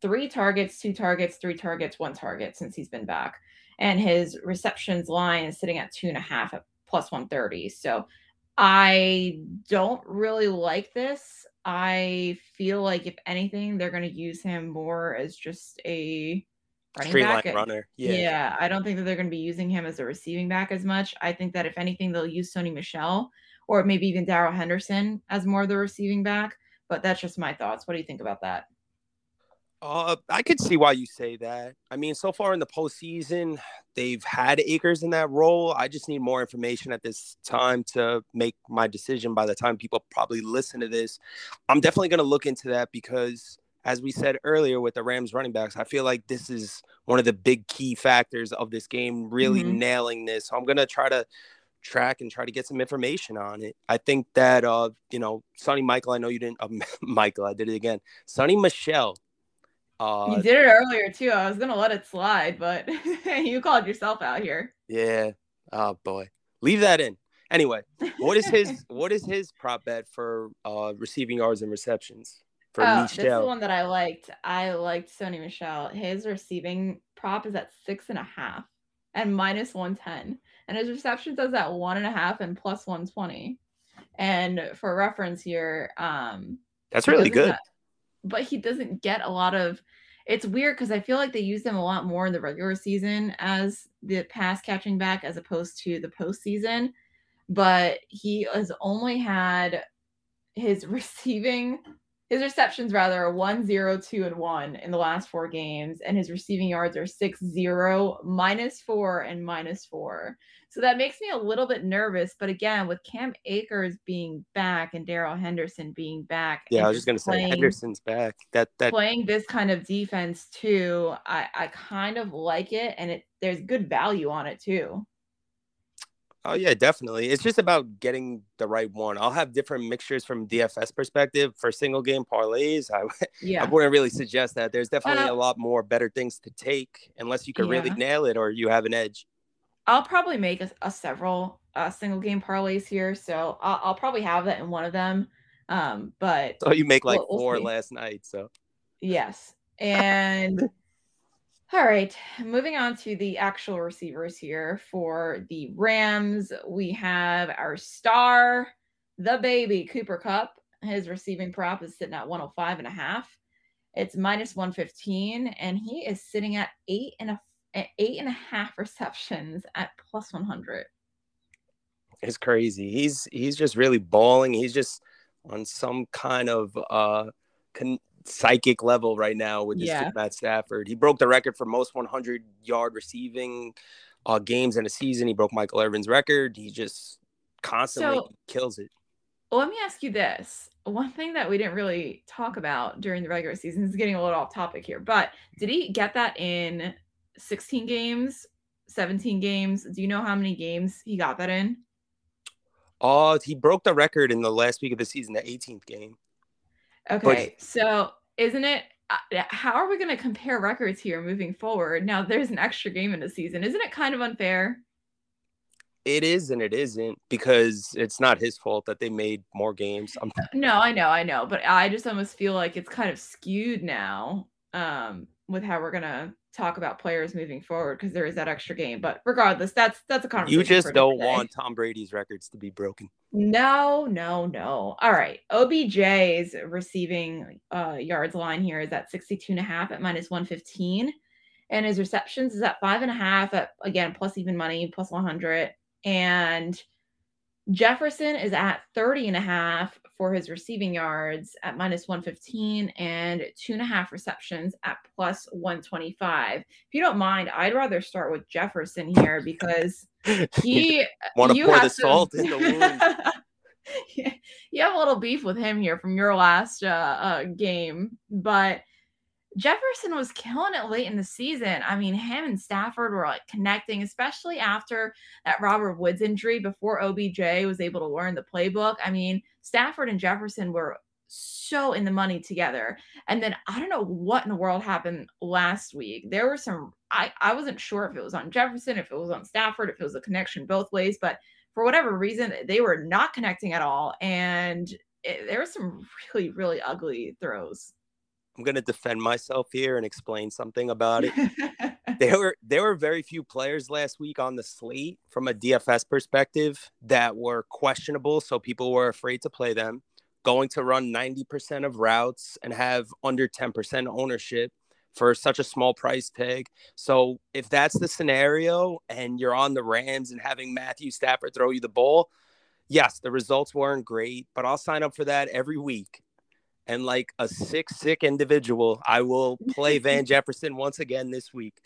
three targets, two targets, three targets, one target since he's been back. And his receptions line is sitting at two and a half at plus 130. So I don't really like this. I feel like, if anything, they're going to use him more as just a running back. runner. Yeah. Yeah. I don't think that they're going to be using him as a receiving back as much. I think that if anything, they'll use Sony Michel or maybe even Darrell Henderson as more of the receiving back. But that's just my thoughts. What do you think about that? Uh, I could see why you say that. I mean, so far in the postseason, they've had Akers in that role. I just need more information at this time to make my decision. By the time people probably listen to this, I'm definitely going to look into that because as we said earlier with the Rams running backs, I feel like this is one of the big key factors of this game, really mm-hmm. nailing this. So I'm gonna try to track and try to get some information on it. I think that uh, you know, Sonny Michael, I know you didn't uh, Michael, I did it again. Sony Michel. Uh, you did it earlier too. I was gonna let it slide, but you called yourself out here. Yeah. Oh boy. Leave that in. Anyway, what is his what is his prop bet for uh receiving yards and receptions? For oh, Michel. This is the one that I liked. I liked Sony Michel. His receiving prop is at six and a half and minus 110. And his reception does at one and a half and plus 120. And for reference here, um that's really good. Get, but he doesn't get a lot of it's weird because I feel like they use them a lot more in the regular season as the pass catching back as opposed to the postseason. But he has only had his receiving his receptions rather are one zero two and one in the last four games, and his receiving yards are six zero, minus four, and minus four. So that makes me a little bit nervous. But again, with Cam Akers being back and Darrell Henderson being back, yeah, I was just gonna say Henderson's back. That that playing this kind of defense too, I I kind of like it, and it there's good value on it too. Oh yeah, definitely. It's just about getting the right one. I'll have different mixtures from DFS perspective for single game parlays. I yeah. I wouldn't really suggest that. There's definitely uh, a lot more better things to take unless you can yeah. really nail it or you have an edge. I'll probably make a, a several uh, single game parlays here, so I'll, I'll, probably have that in one of them. Um, but oh, you make like we'll, 4 we'll last night, so yes, and All right, moving on to the actual receivers here for the Rams. We have our star, the baby, Cooper Kupp. His receiving prop is sitting at 105 and a half. It's minus 115, and he is sitting at eight and a eight and a half receptions at plus 100. It's crazy. He's he's just really balling. He's just on some kind of uh con- psychic level right now with this yeah. Matt Stafford. He broke the record for most 100 yard receiving uh, games in a season. He broke Michael Irvin's record. He just constantly so, kills it. let me ask you this. One thing that we didn't really talk about during the regular season is getting a little off topic here, but did he get that in 16 games, 17 games? Do you know how many games he got that in? Uh, he broke the record in the last week of the season, the 18th game. Okay, but, so isn't it? Uh, how are we going to compare records here moving forward? Now there's an extra game in the season. Isn't it kind of unfair? It is and it isn't because it's not his fault that they made more games. I'm... No, I know, I know, but I just almost feel like it's kind of skewed now um, with how we're gonna talk about players moving forward because there is that extra game. But regardless, that's that's a conversation. You just don't want Tom Brady's records to be broken. No, no, no. All right. OBJ's receiving uh, yards line here is at 62 and a half at minus 115. And his receptions is at five and a half at again plus even money, plus 100. And Jefferson is at 30 and a half for his receiving yards at minus 115 and two and a half receptions at plus 125. If you don't mind, I'd rather start with Jefferson here because he want to pour the salt in the wound. you have a little beef with him here from your last uh, uh, game, but Jefferson was killing it late in the season. I mean, him and Stafford were like connecting, especially after that Robert Woods injury before OBJ was able to learn the playbook. I mean, Stafford and Jefferson were so in the money together. And then I don't know what in the world happened last week. There were some I I wasn't sure if it was on Jefferson, if it was on Stafford, if it was a connection both ways, but for whatever reason they were not connecting at all and it, there were some really really ugly throws. I'm going to defend myself here and explain something about it. there were there were very few players last week on the slate from a DFS perspective that were questionable, so people were afraid to play them. Going to run 90% of routes and have under 10% ownership for such a small price tag. So if that's the scenario and you're on the Rams and having Matthew Stafford throw you the ball, yes, the results weren't great, but I'll sign up for that every week and like a sick, sick individual, I will play Van Jefferson once again this week.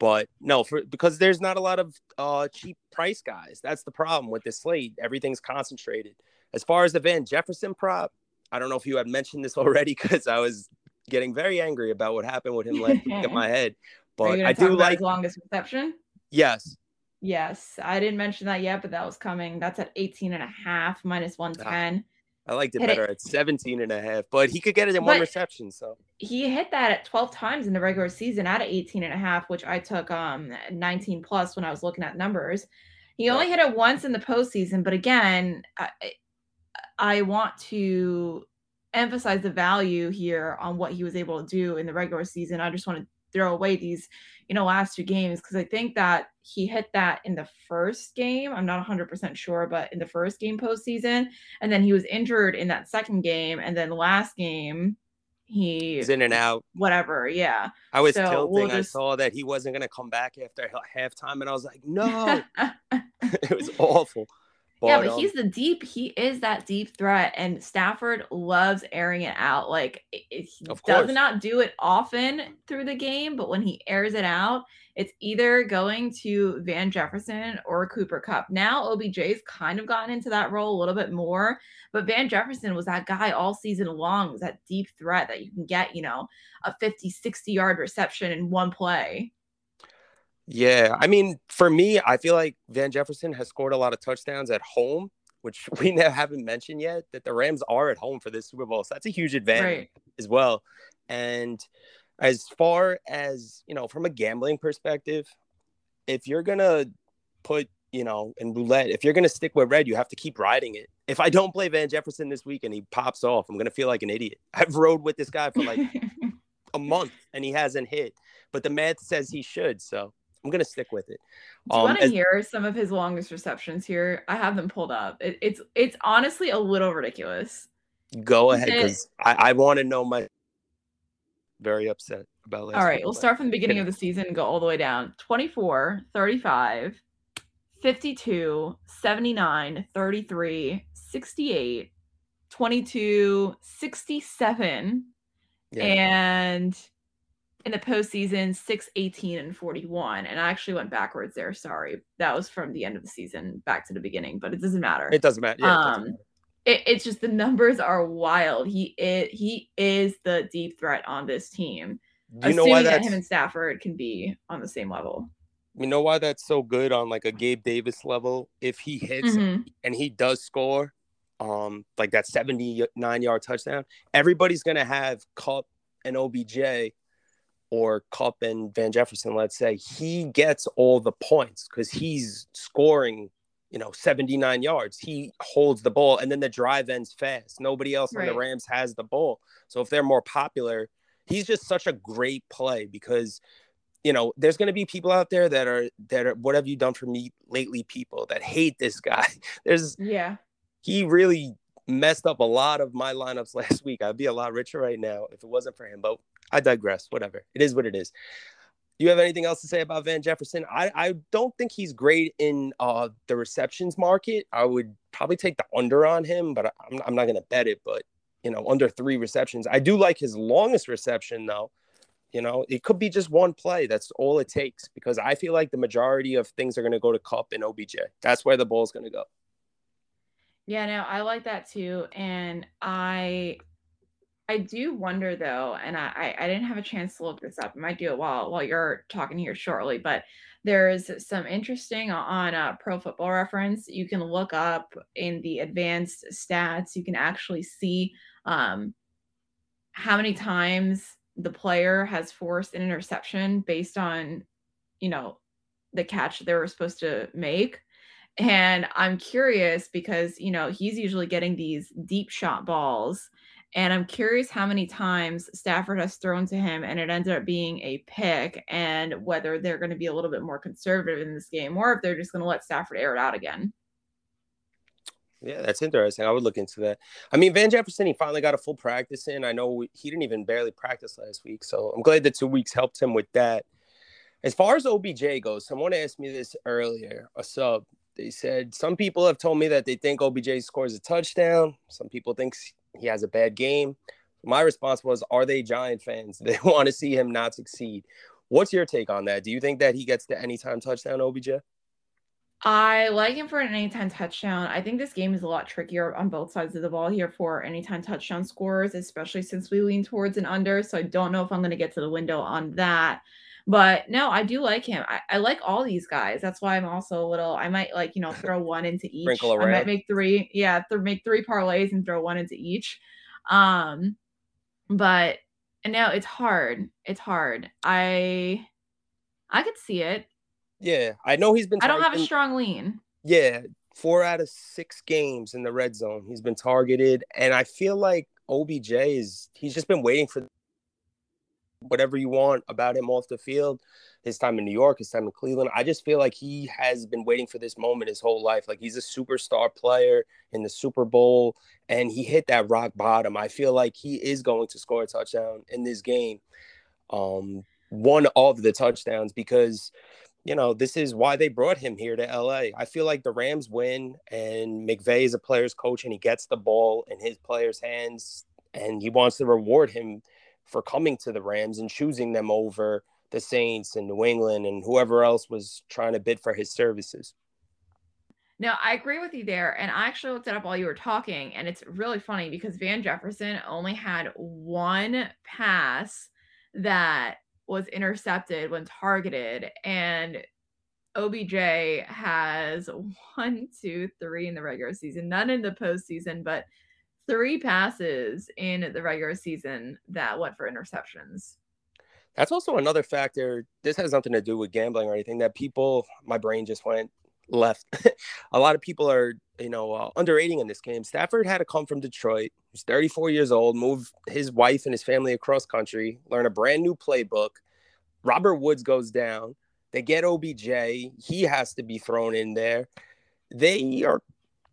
But no, for because there's not a lot of uh, cheap price guys. That's the problem with this slate. Everything's concentrated. As far as the Van Jefferson prop, I don't know if you had mentioned this already because I was getting very angry about what happened with him last week in my head. But I do like longest reception. Yes. Yes, I didn't mention that yet, but that was coming. That's at 18 and a half minus 110. Ah. I liked it better it. at 17 and a half, but he could get it in but one reception. So he hit that at 12 times in the regular season at 18 and a half, which I took um 19 plus when I was looking at numbers. He only hit it once in the postseason, but again, I, I want to emphasize the value here on what he was able to do in the regular season. I just want to throw away these, you know, last two games because I think that he hit that in the first game. I'm not 100% sure, but in the first game postseason. And then he was injured in that second game. And then last game, he was in and out. Whatever. Yeah. I was so tilting. We'll just... I saw that he wasn't going to come back after halftime. And I was like, no. it was awful. But, yeah, but um, he's the deep. He is that deep threat, and Stafford loves airing it out. Like he does not do it often through the game, but when he airs it out, it's either going to Van Jefferson or Cooper Kupp. Now OBJ's kind of gotten into that role a little bit more, but Van Jefferson was that guy all season long. Was that deep threat that you can get, you know, a 50, 60 yard reception in one play. Yeah, I mean, for me, I feel like Van Jefferson has scored a lot of touchdowns at home, which we now haven't mentioned yet. That the Rams are at home for this Super Bowl, so that's a huge advantage right. as well. And as far as you know, from a gambling perspective, if you're gonna put you know in roulette, if you're gonna stick with red, you have to keep riding it. If I don't play Van Jefferson this week and he pops off, I'm gonna feel like an idiot. I've rode with this guy for like a month and he hasn't hit, but the math says he should. So I'm gonna stick with it. Do you um, want to as- hear some of his longest receptions here? I have them pulled up. It, it's it's honestly a little ridiculous. Go ahead, because I, I want to know my. Very upset about last. All right, we'll start from the beginning of the season and go all the way down. 24, 35, 52, 79, 33, 68, 22, 67, yeah. and in the postseason, 6, 18, and 41. And I actually went backwards there. Sorry. That was from the end of the season back to the beginning, but it doesn't matter. It doesn't matter. Yeah, um, doesn't matter. It, it's just the numbers are wild. He is he is the deep threat on this team. You know why that him and Stafford can be on the same level. You know why that's so good on like a Gabe Davis level? If he hits mm-hmm. and he does score, um, like that 79 yard touchdown, everybody's gonna have Kupp and OBJ or Kupp and Van Jefferson, let's say, he gets all the points because he's scoring, you know, 79 yards. He holds the ball and then the drive ends fast. Nobody else right. on the Rams has the ball. So if they're more popular, he's just such a great play because you know, there's going to be people out there that are that are what have you done for me lately people that hate this guy. There's yeah. He really messed up a lot of my lineups last week. I'd be a lot richer right now if it wasn't for him. But I digress. Whatever. It is what it is. Do you have anything else to say about Van Jefferson? I, I don't think he's great in uh, the receptions market. I would probably take the under on him, but I'm, I'm not going to bet it. But, you know, under three receptions. I do like his longest reception, though. You know, it could be just one play. That's all it takes because I feel like the majority of things are going to go to Kupp and OBJ. That's where the ball's going to go. Yeah, no, I like that too. And I I do wonder though, and I, I didn't have a chance to look this up. I might do it while while you're talking here shortly, but there's some interesting on uh, Pro Football Reference. You can look up in the advanced stats. You can actually see um, how many times the player has forced an interception based on, you know, the catch they were supposed to make. And I'm curious because, you know, he's usually getting these deep shot balls and I'm curious how many times Stafford has thrown to him and it ended up being a pick, and whether they're going to be a little bit more conservative in this game or if they're just going to let Stafford air it out again. Yeah, that's interesting. I would look into that. I mean, Van Jefferson, he finally got a full practice in. I know he didn't even barely practice last week. So I'm glad the two weeks helped him with that. As far as OBJ goes, someone asked me this earlier, a sub. They said some people have told me that they think OBJ scores a touchdown. Some people think he has a bad game. My response was, are they Giant fans? They want to see him not succeed. What's your take on that? Do you think that he gets the anytime touchdown, OBJ? I like him for an anytime touchdown. I think this game is a lot trickier on both sides of the ball here for anytime touchdown scores, especially since we lean towards an under. So I don't know if I'm going to get to the window on that. But no, I do like him. I, I, like all these guys. That's why I'm also a little. I might like you know throw one into each. I might make three. Yeah, th- make three parlays and throw one into each. Um, but and now it's hard. It's hard. I I could see it. Yeah, I know he's been. I don't have a strong lean. Yeah, four out of six games in the red zone, he's been targeted, and I feel like OBJ is. He's just been waiting for whatever you want about him off the field, his time in New York, his time in Cleveland. I just feel like he has been waiting for this moment his whole life. Like he's a superstar player in the Super Bowl and he hit that rock bottom. I feel like he is going to score a touchdown in this game. Um, one of the touchdowns because you know, this is why they brought him here to LA. I feel like the Rams win and McVay is a player's coach and he gets the ball in his players' hands and he wants to reward him for coming to the Rams and choosing them over the Saints and New England and whoever else was trying to bid for his services. No, I agree with you there. And I actually looked it up while you were talking, and it's really funny because Van Jefferson only had one pass that was intercepted when targeted, and OBJ has one, two, three in the regular season, none in the postseason, but three passes in the regular season that went for interceptions. That's also another factor. This has nothing to do with gambling or anything that people, my brain just went left. a lot of people are, you know, uh, underrating in this game. Stafford had to come from Detroit. He's 34 years old, move his wife and his family across country, learn a brand new playbook. Robert Woods goes down. They get OBJ. He has to be thrown in there. They are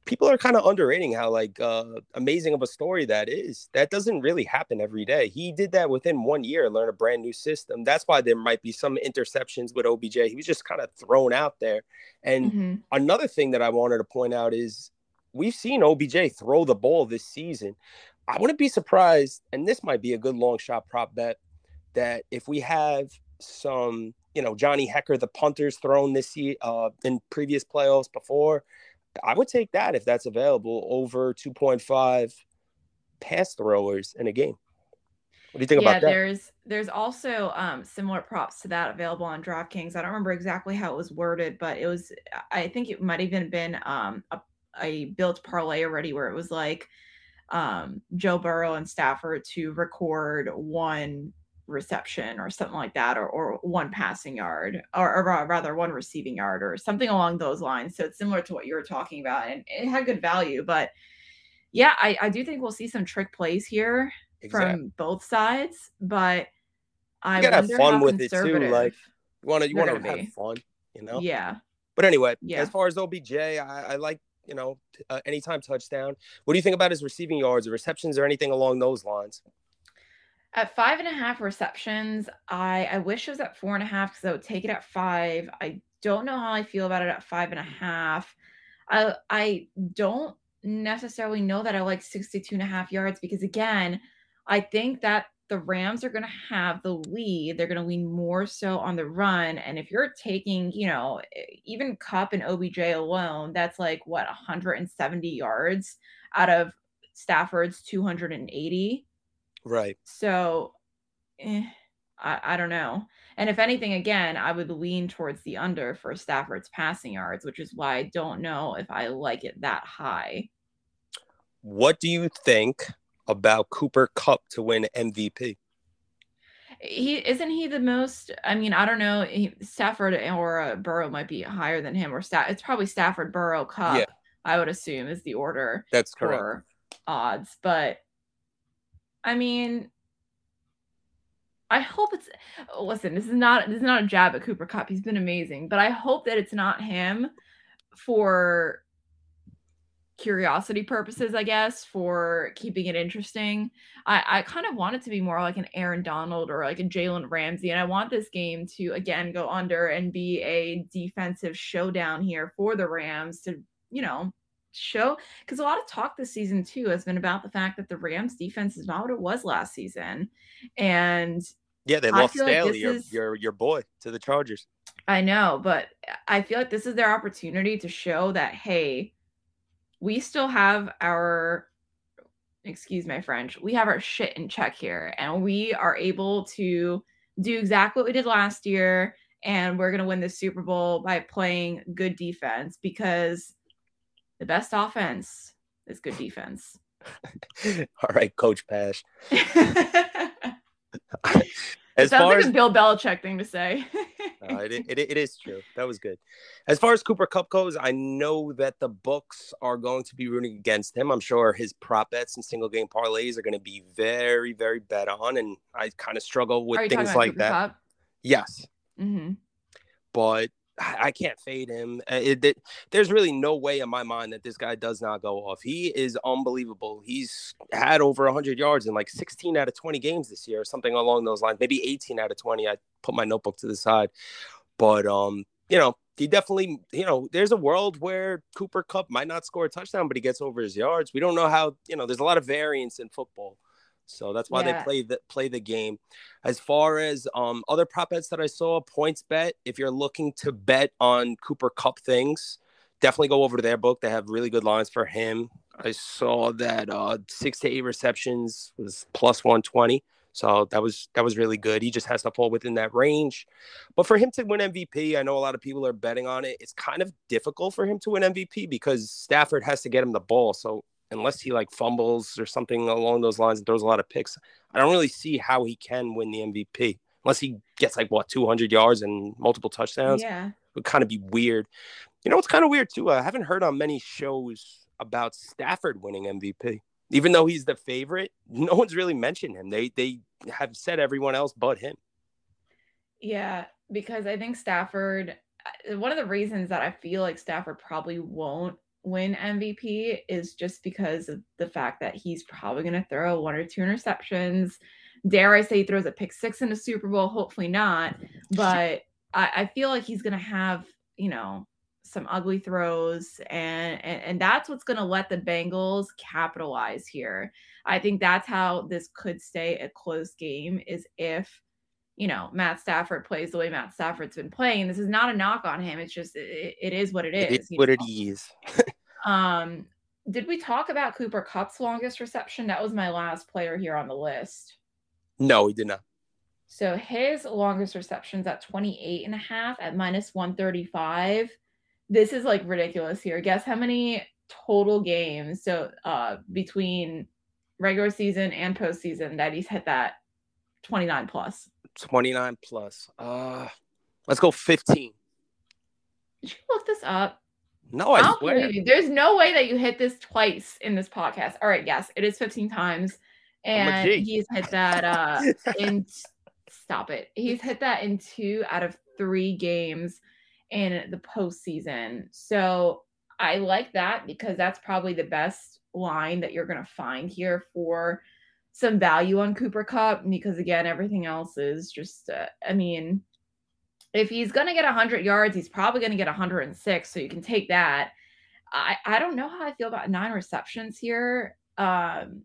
people are kind of underrating how like uh, amazing of a story that is. That doesn't really happen every day. He did that within one year, learn a brand new system. That's why there might be some interceptions with OBJ. He was just kind of thrown out there. And mm-hmm. another thing that I wanted to point out is we've seen OBJ throw the ball this season. I wouldn't be surprised, and this might be a good long shot prop bet, that if we have some, you know, Johnny Hekker, the punters thrown this year uh, in previous playoffs before, I would take that if that's available over 2.5 pass throwers in a game. What do you think yeah, about that? There's there's also um, similar props to that available on DraftKings. I don't remember exactly how it was worded, but it was I think it might even have been um, a, a built parlay already where it was like um, Joe Burrow and Stafford to record one reception or something like that, or, or one passing yard, or, or, rather one receiving yard, or something along those lines. So it's similar to what you were talking about, and it had good value. But yeah, I, I do think we'll see some trick plays here exactly. from both sides. But I you gotta have fun with it too. Like you want to you want to have fun, you know? Yeah. But anyway, yeah. as far as OBJ, I, I like you know uh, anytime touchdown. What do you think about his receiving yards or receptions or anything along those lines? At five and a half receptions, I I wish it was at four and a half because I would take it at five. I don't know how I feel about it at five and a half. I I don't necessarily know that I like 62 and a half yards because again, I think that the Rams are going to have the lead. They're going to lean more so on the run. And if you're taking, you know, even Kupp and OBJ alone, that's like what 170 yards out of Stafford's 280. Right. So eh, I, I don't know. And if anything, again, I would lean towards the under for Stafford's passing yards, which is why I don't know if I like it that high. What do you think about Cooper Kupp to win MVP? He isn't he the most? I mean, I don't know. He, Stafford or uh, Burrow might be higher than him, or Staff. It's probably Stafford, Burrow, Kupp. Yeah. I would assume is the order. That's correct. odds, but I mean, I hope it's listen, this is not this is not a jab at Cooper Kupp. He's been amazing, but I hope that it's not him for curiosity purposes, I guess, for keeping it interesting. I, I kind of want it to be more like an Aaron Donald or like a Jalen Ramsey. And I want this game to again go under and be a defensive showdown here for the Rams to, you know, show because a lot of talk this season too has been about the fact that the Rams defense is not what it was last season. And yeah, they lost Staley, like your, is, your your boy, to the Chargers. I know, but I feel like this is their opportunity to show that hey, we still have our excuse my French, we have our shit in check here, and we are able to do exactly what we did last year. And we're going to win the Super Bowl by playing good defense because the best offense is good defense. All right, Coach Pash. as sounds like as, a Bill Belichick thing to say. uh, it, it, it is true. That was good. As far as Cooper Kupp goes, I know that the books are going to be rooting against him. I'm sure his prop bets and single game parlays are going to be very, very bet on. And I kind of struggle with things like Cooper that. Kupp? Yes. Mm-hmm. But I can't fade him. Uh, it, it, there's really no way in my mind that this guy does not go off. He is unbelievable. He's had over 100 yards in like 16 out of 20 games this year, or something along those lines. Maybe 18 out of 20. I put my notebook to the side, but um, you know, he definitely, you know, there's a world where Cooper Kupp might not score a touchdown, but he gets over his yards. We don't know how. You know, there's a lot of variance in football. So that's why yeah. they play the play the game. As far as um, other prop bets that I saw, PointsBet. If you're looking to bet on Cooper Kupp things, definitely go over to their book. They have really good lines for him. I saw that uh, six to eight receptions was plus one twenty. So that was that was really good. He just has to fall within that range. But for him to win MVP, I know a lot of people are betting on it. It's kind of difficult for him to win MVP because Stafford has to get him the ball. So unless he like fumbles or something along those lines and throws a lot of picks, I don't really see how he can win the MVP unless he gets like what 200 yards and multiple touchdowns. Yeah, it would kind of be weird. You know, it's kind of weird too. I haven't heard on many shows about Stafford winning MVP, even though he's the favorite. No one's really mentioned him. They they have said everyone else but him. Yeah, because I think Stafford. Uh, one of the reasons that I feel like Stafford probably won't win MVP is just because of the fact that he's probably going to throw one or two interceptions. Dare I say he throws a pick six in the Super Bowl? Hopefully not. But I, I feel like he's going to have, you know, some ugly throws and, and and that's what's going to let the Bengals capitalize here. I think that's how this could stay a close game is if you know Matt Stafford plays the way Matt Stafford's been playing. This is not a knock on him. It's just it, it is what it is. It is what know? it is. um did we talk about Cooper Kupp's longest reception? That was my last player here on the list. No, we did not. So his longest receptions at 28 and a half at minus 135 this is like ridiculous here. Guess how many total games? So uh between regular season and postseason that he's hit that 29 plus. 29 plus. Uh let's go 15. Did you look this up? No, I, I swear. There's no way that you hit this twice in this podcast. All right, yes, it is 15 times. And he's hit that uh in stop it. He's hit that in two out of three games in the postseason. So I like that because that's probably the best line that you're going to find here for some value on Cooper Kupp because again everything else is just uh, I mean if he's going to get 100 yards he's probably going to get 106 so you can take that. I I don't know how I feel about nine receptions here. Um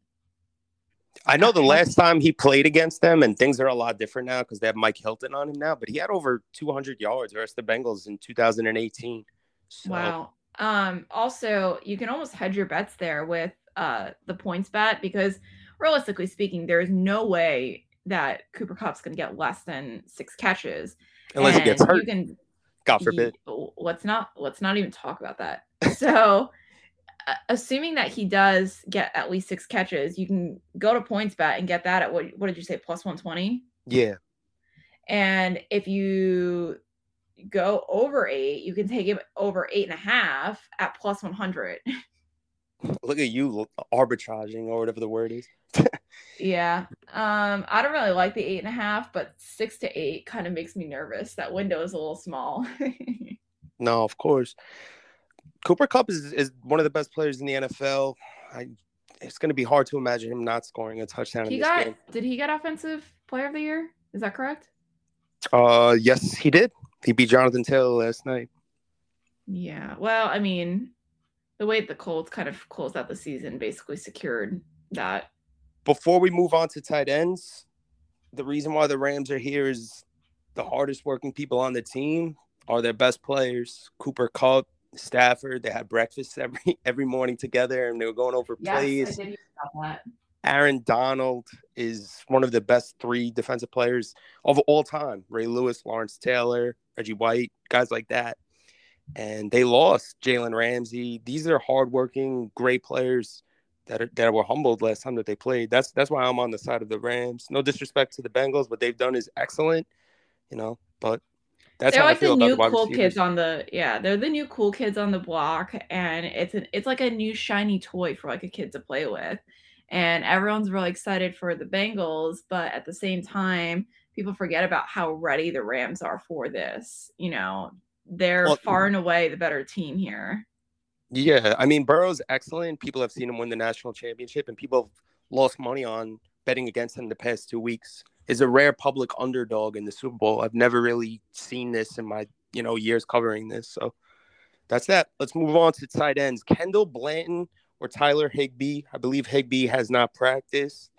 I know the last time he played against them, and things are a lot different now because they have Mike Hilton on him now. But he had over 200 yards versus the Bengals in 2018. So. Wow. Um. Also, you can almost hedge your bets there with uh the PointsBet because realistically speaking, there is no way that Cooper Kupp's going to get less than six catches unless and he gets hurt. Can, God forbid. let's not let's not even talk about that. So assuming that he does get at least six catches, you can go to PointsBet and get that at what what did you say plus 120? Yeah. And if you go over eight, you can take him over eight and a half at plus 100. Look at you arbitraging or whatever the word is. yeah. Um, I don't really like the eight and a half, but six to eight kind of makes me nervous. That window is a little small. no, of course. Cooper Kupp is, is one of the best players in the NFL. I, it's going to be hard to imagine him not scoring a touchdown. He got. Game. Did he get offensive player of the year? Is that correct? Uh, yes, he did. He beat Jonathan Taylor last night. Yeah. Well, I mean, the way the Colts kind of closed out the season basically secured that. Before we move on to tight ends, the reason why the Rams are here is the hardest working people on the team are their best players. Cooper Kupp, Stafford. They had breakfast every every morning together, and they were going over yes, plays. I did that. Aaron Donald is one of the best three defensive players of all time. Ray Lewis, Lawrence Taylor, Reggie White, guys like that. And they lost Jalen Ramsey. These are hardworking, great players that are, that were humbled last time that they played. That's that's why I'm on the side of the Rams. No disrespect to the Bengals, what they've done is excellent, you know. But that's they're like the new the cool kids on the yeah, they're the new cool kids on the block, and it's an it's like a new shiny toy for like a kid to play with, and everyone's really excited for the Bengals, but at the same time, people forget about how ready the Rams are for this. You know, they're well, far and away the better team here. Yeah, I mean Burrow's excellent. People have seen him win the national championship, and people have lost money on betting against him the past two weeks is a rare public underdog in the Super Bowl. I've never really seen this in my you know years covering this. So that's that. Let's move on to tight ends. Kendall Blanton or Tyler Higbee. I believe Higbee has not practiced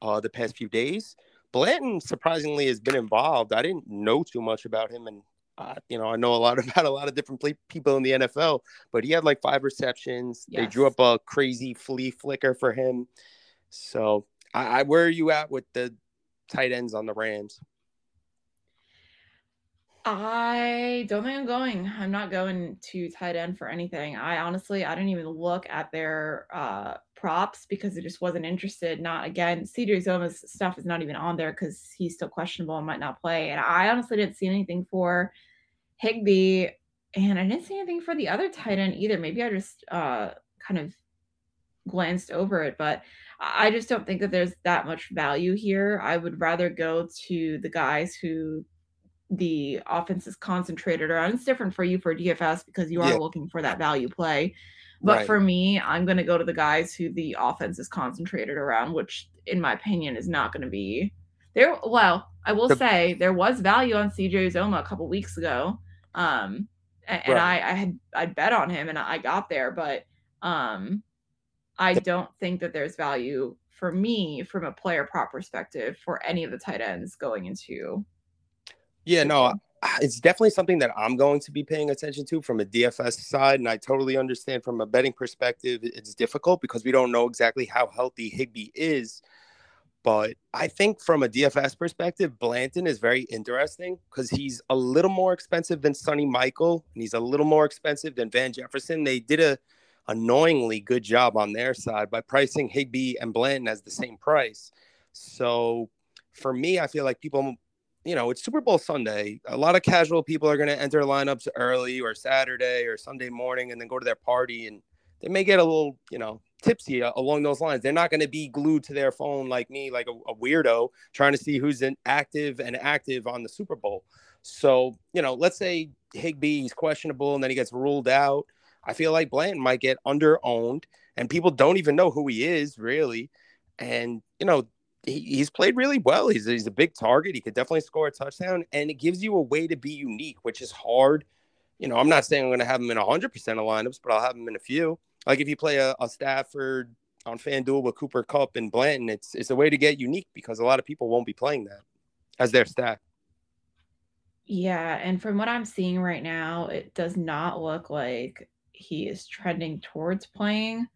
uh, the past few days. Blanton surprisingly has been involved. I didn't know too much about him, and uh, you know I know a lot about a lot of different people in the NFL. But he had like five receptions. Yes. They drew up a crazy flea flicker for him. So, I, I where are you at with the tight ends on the Rams? I don't think I'm going. I'm not going to tight end for anything. I honestly, I didn't even look at their uh, props because I just wasn't interested. Not again, CJ Uzomah's stuff is not even on there because he's still questionable and might not play. And I honestly didn't see anything for Higbee. And I didn't see anything for the other tight end either. Maybe I just uh, kind of glanced over it, but I just don't think that there's that much value here. I would rather go to the guys who the offense is concentrated around. It's different for you for DFS because you are yeah. looking for that value play. But right. for me, I'm going to go to the guys who the offense is concentrated around, which, in my opinion, is not going to be there. Well, I will the, say there was value on CJ Uzomah a couple weeks ago, um, and, and right. I, I had I bet on him and I got there, but um, I don't think that there's value for me from a player prop perspective for any of the tight ends going into. Yeah, no, it's definitely something that I'm going to be paying attention to from a DFS side. And I totally understand from a betting perspective, it's difficult because we don't know exactly how healthy Higbee is. But I think from a DFS perspective, Blanton is very interesting because he's a little more expensive than Sony Michel and he's a little more expensive than Van Jefferson. They did a annoyingly good job on their side by pricing Higbee and Blanton as the same price. So for me, I feel like people you know, it's Super Bowl Sunday. A lot of casual people are going to enter lineups early or Saturday or Sunday morning and then go to their party and they may get a little, you know, tipsy uh, along those lines. They're not going to be glued to their phone like me, like a, a weirdo trying to see who's active and active on the Super Bowl. So, you know, let's say Higbee is questionable and then he gets ruled out. I feel like Blanton might get under owned and people don't even know who he is really. And, you know, he, he's played really well. He's, he's a big target. He could definitely score a touchdown, and it gives you a way to be unique, which is hard. You know, I'm not saying I'm going to have him in 100% of lineups, but I'll have him in a few. Like if you play a, a Stafford on FanDuel with Cooper Kupp and Blanton, it's it's a way to get unique because a lot of people won't be playing that as their stack. Yeah, and from what I'm seeing right now, it does not look like he is trending towards playing.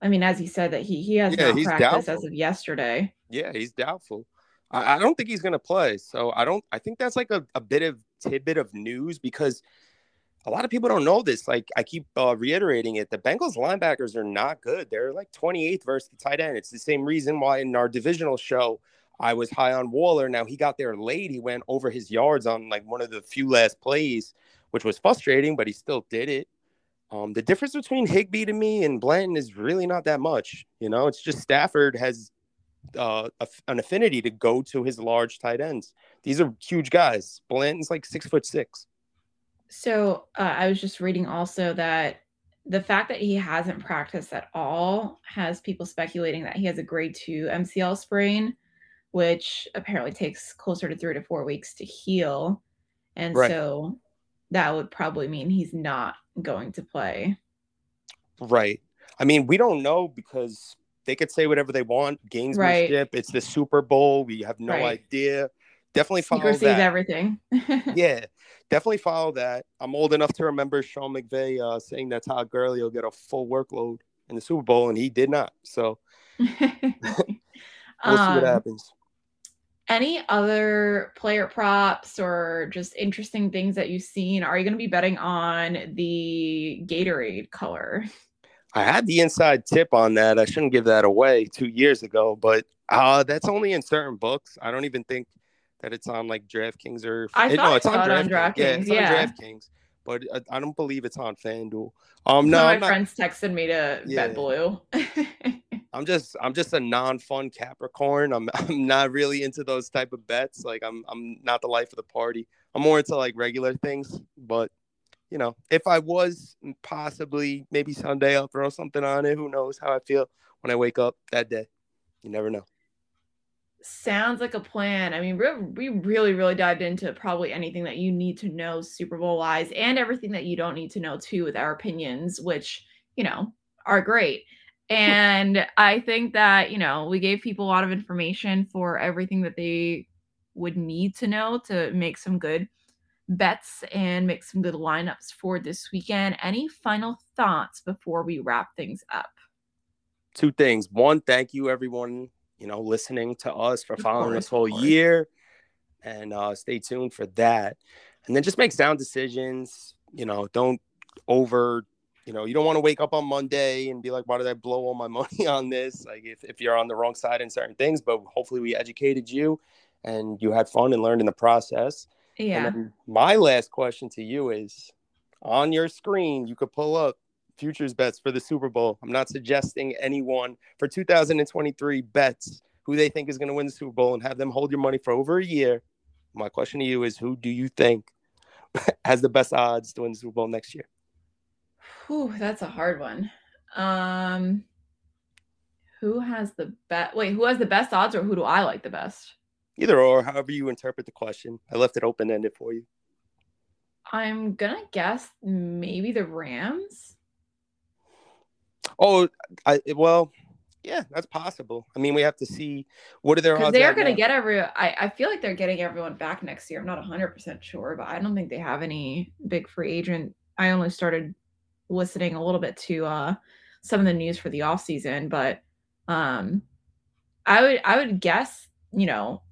I mean, as he said that he he has yeah, not practiced as of yesterday. Yeah, he's doubtful. I, I don't think he's going to play. So I don't. I think that's like a, a bit of tidbit of news because a lot of people don't know this. Like I keep uh, reiterating it, the Bengals linebackers are not good. They're like 28th versus the tight end. It's the same reason why in our divisional show I was high on Waller. Now he got there late. He went over his yards on like one of the few last plays, which was frustrating, but he still did it. Um, the difference between Higbee to me and Blanton is really not that much. You know, it's just Stafford has uh, an affinity to go to his large tight ends. These are huge guys. Blanton's like six foot six. So uh, I was just reading also that the fact that he hasn't practiced at all has people speculating that he has a grade two MCL sprain, which apparently takes closer to three to four weeks to heal. And right. so that would probably mean he's not going to play. Right. I mean, we don't know because they could say whatever they want. Gamesmanship. Right. It's the Super Bowl. We have no right. idea. Definitely follow Secrecy that. everything. yeah, definitely follow that. I'm old enough to remember Sean McVay uh, saying that Todd Gurley will get a full workload in the Super Bowl, and he did not. So we'll see what um, happens. Any other player props or just interesting things that you've seen? Are you going to be betting on the Gatorade color? I had the inside tip on that. I shouldn't give that away two years ago, but uh, that's only in certain books. I don't even think that it's on like DraftKings or I it, no, it's on, on DraftKings. Yeah, it's yeah. on DraftKings, but I, I, don't believe it's on FanDuel. Um, no, my not, friends texted me to yeah. bet blue. I'm just I'm just a non-fun Capricorn. I'm I'm not really into those type of bets. Like I'm I'm not the life of the party. I'm more into like regular things, but you know, if I was possibly maybe someday I'll throw something on it. Who knows how I feel when I wake up that day? You never know. Sounds like a plan. I mean, we really, really dived into probably anything that you need to know Super Bowl wise and everything that you don't need to know too with our opinions, which, you know, are great. And I think that, you know, we gave people a lot of information for everything that they would need to know to make some good bets and make some good lineups for this weekend. Any final thoughts before we wrap things up? Two things. One, thank you everyone, you know, listening to us for following course, us whole year. And uh, stay tuned for that. And then just make sound decisions. You know, don't over, you know, you don't want to wake up on Monday and be like, why did I blow all my money on this? Like if, if you're on the wrong side in certain things, but hopefully we educated you and you had fun and learned in the process. Yeah. my last question to you is on your screen, you could pull up futures bets for the Super Bowl. I'm not suggesting anyone for 2023 bets who they think is going to win the Super Bowl and have them hold your money for over a year. My question to you is who do you think has the best odds to win the Super Bowl next year? Whew, that's a hard one. Um who has the best wait, who has the best odds or who do I like the best? Either or, however you interpret the question. I left it open ended for you. I'm gonna guess maybe the Rams. Oh, I well, yeah, that's possible. I mean, we have to see what are their odds. They are going to get every. I, I feel like they're getting everyone back next year. I'm not 100 percent sure, but I don't think they have any big free agent. I only started listening a little bit to uh some of the news for the off season, but um, I would I would guess you know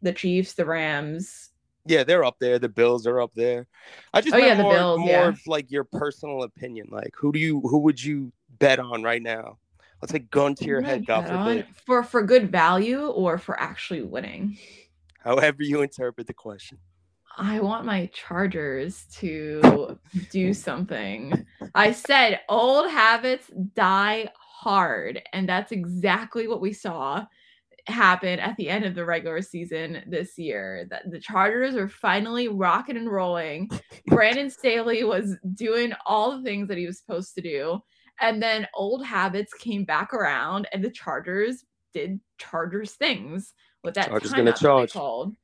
the Chiefs, the Rams, yeah, they're up there. The Bills are up there. I just oh, yeah, more, the Bills, more yeah. of like your personal opinion. Like who do you who would you bet on right now? Let's say gun to your head, God forbid. For for good value or for actually winning. However you interpret the question. I want my Chargers to do something. I said old habits die hard, and that's exactly what we saw happen at the end of the regular season this year. That the Chargers are finally rocking and rolling. Brandon Staley was doing all the things that he was supposed to do. And then old habits came back around and the Chargers did Chargers things with that Chargers gonna charge. called.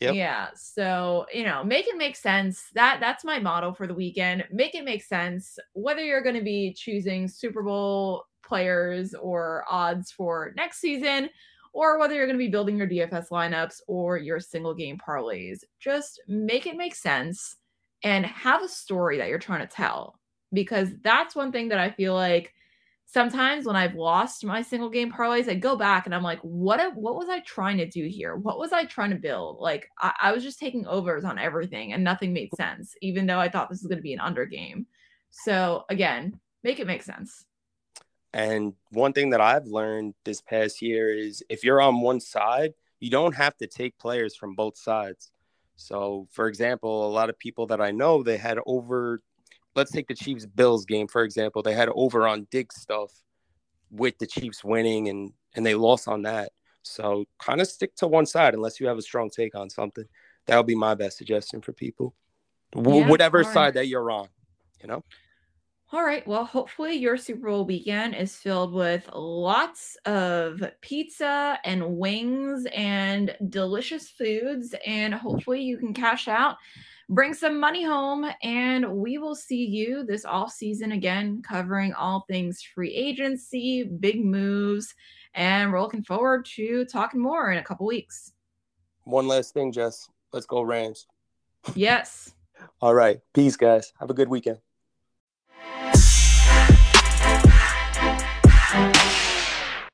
Yep. Yeah. So, you know, make it make sense. That that's my model for the weekend. Make it make sense. Whether you're going to be choosing Super Bowl players or odds for next season, or whether you're going to be building your DFS lineups or your single game parlays. Just make it make sense and have a story that you're trying to tell because that's one thing that I feel like sometimes when I've lost my single game parlays, I go back and I'm like, what what was I trying to do here? What was I trying to build? Like I, I was just taking overs on everything and nothing made sense, even though I thought this was going to be an under game. So again, make it make sense. And one thing that I've learned this past year is if you're on one side, you don't have to take players from both sides. So, for example, a lot of people that I know, they had over, let's take the Chiefs Bills game, for example, they had over on dig stuff with the Chiefs winning and, and they lost on that. So, kind of stick to one side unless you have a strong take on something. That would be my best suggestion for people, yeah, whatever side that you're on, you know? All right. Well, hopefully your Super Bowl weekend is filled with lots of pizza and wings and delicious foods. And hopefully you can cash out, bring some money home, and we will see you this off season again, covering all things free agency, big moves, and we're looking forward to talking more in a couple weeks. One last thing, Jess. Let's go Rams. Yes. all right. Peace, guys. Have a good weekend.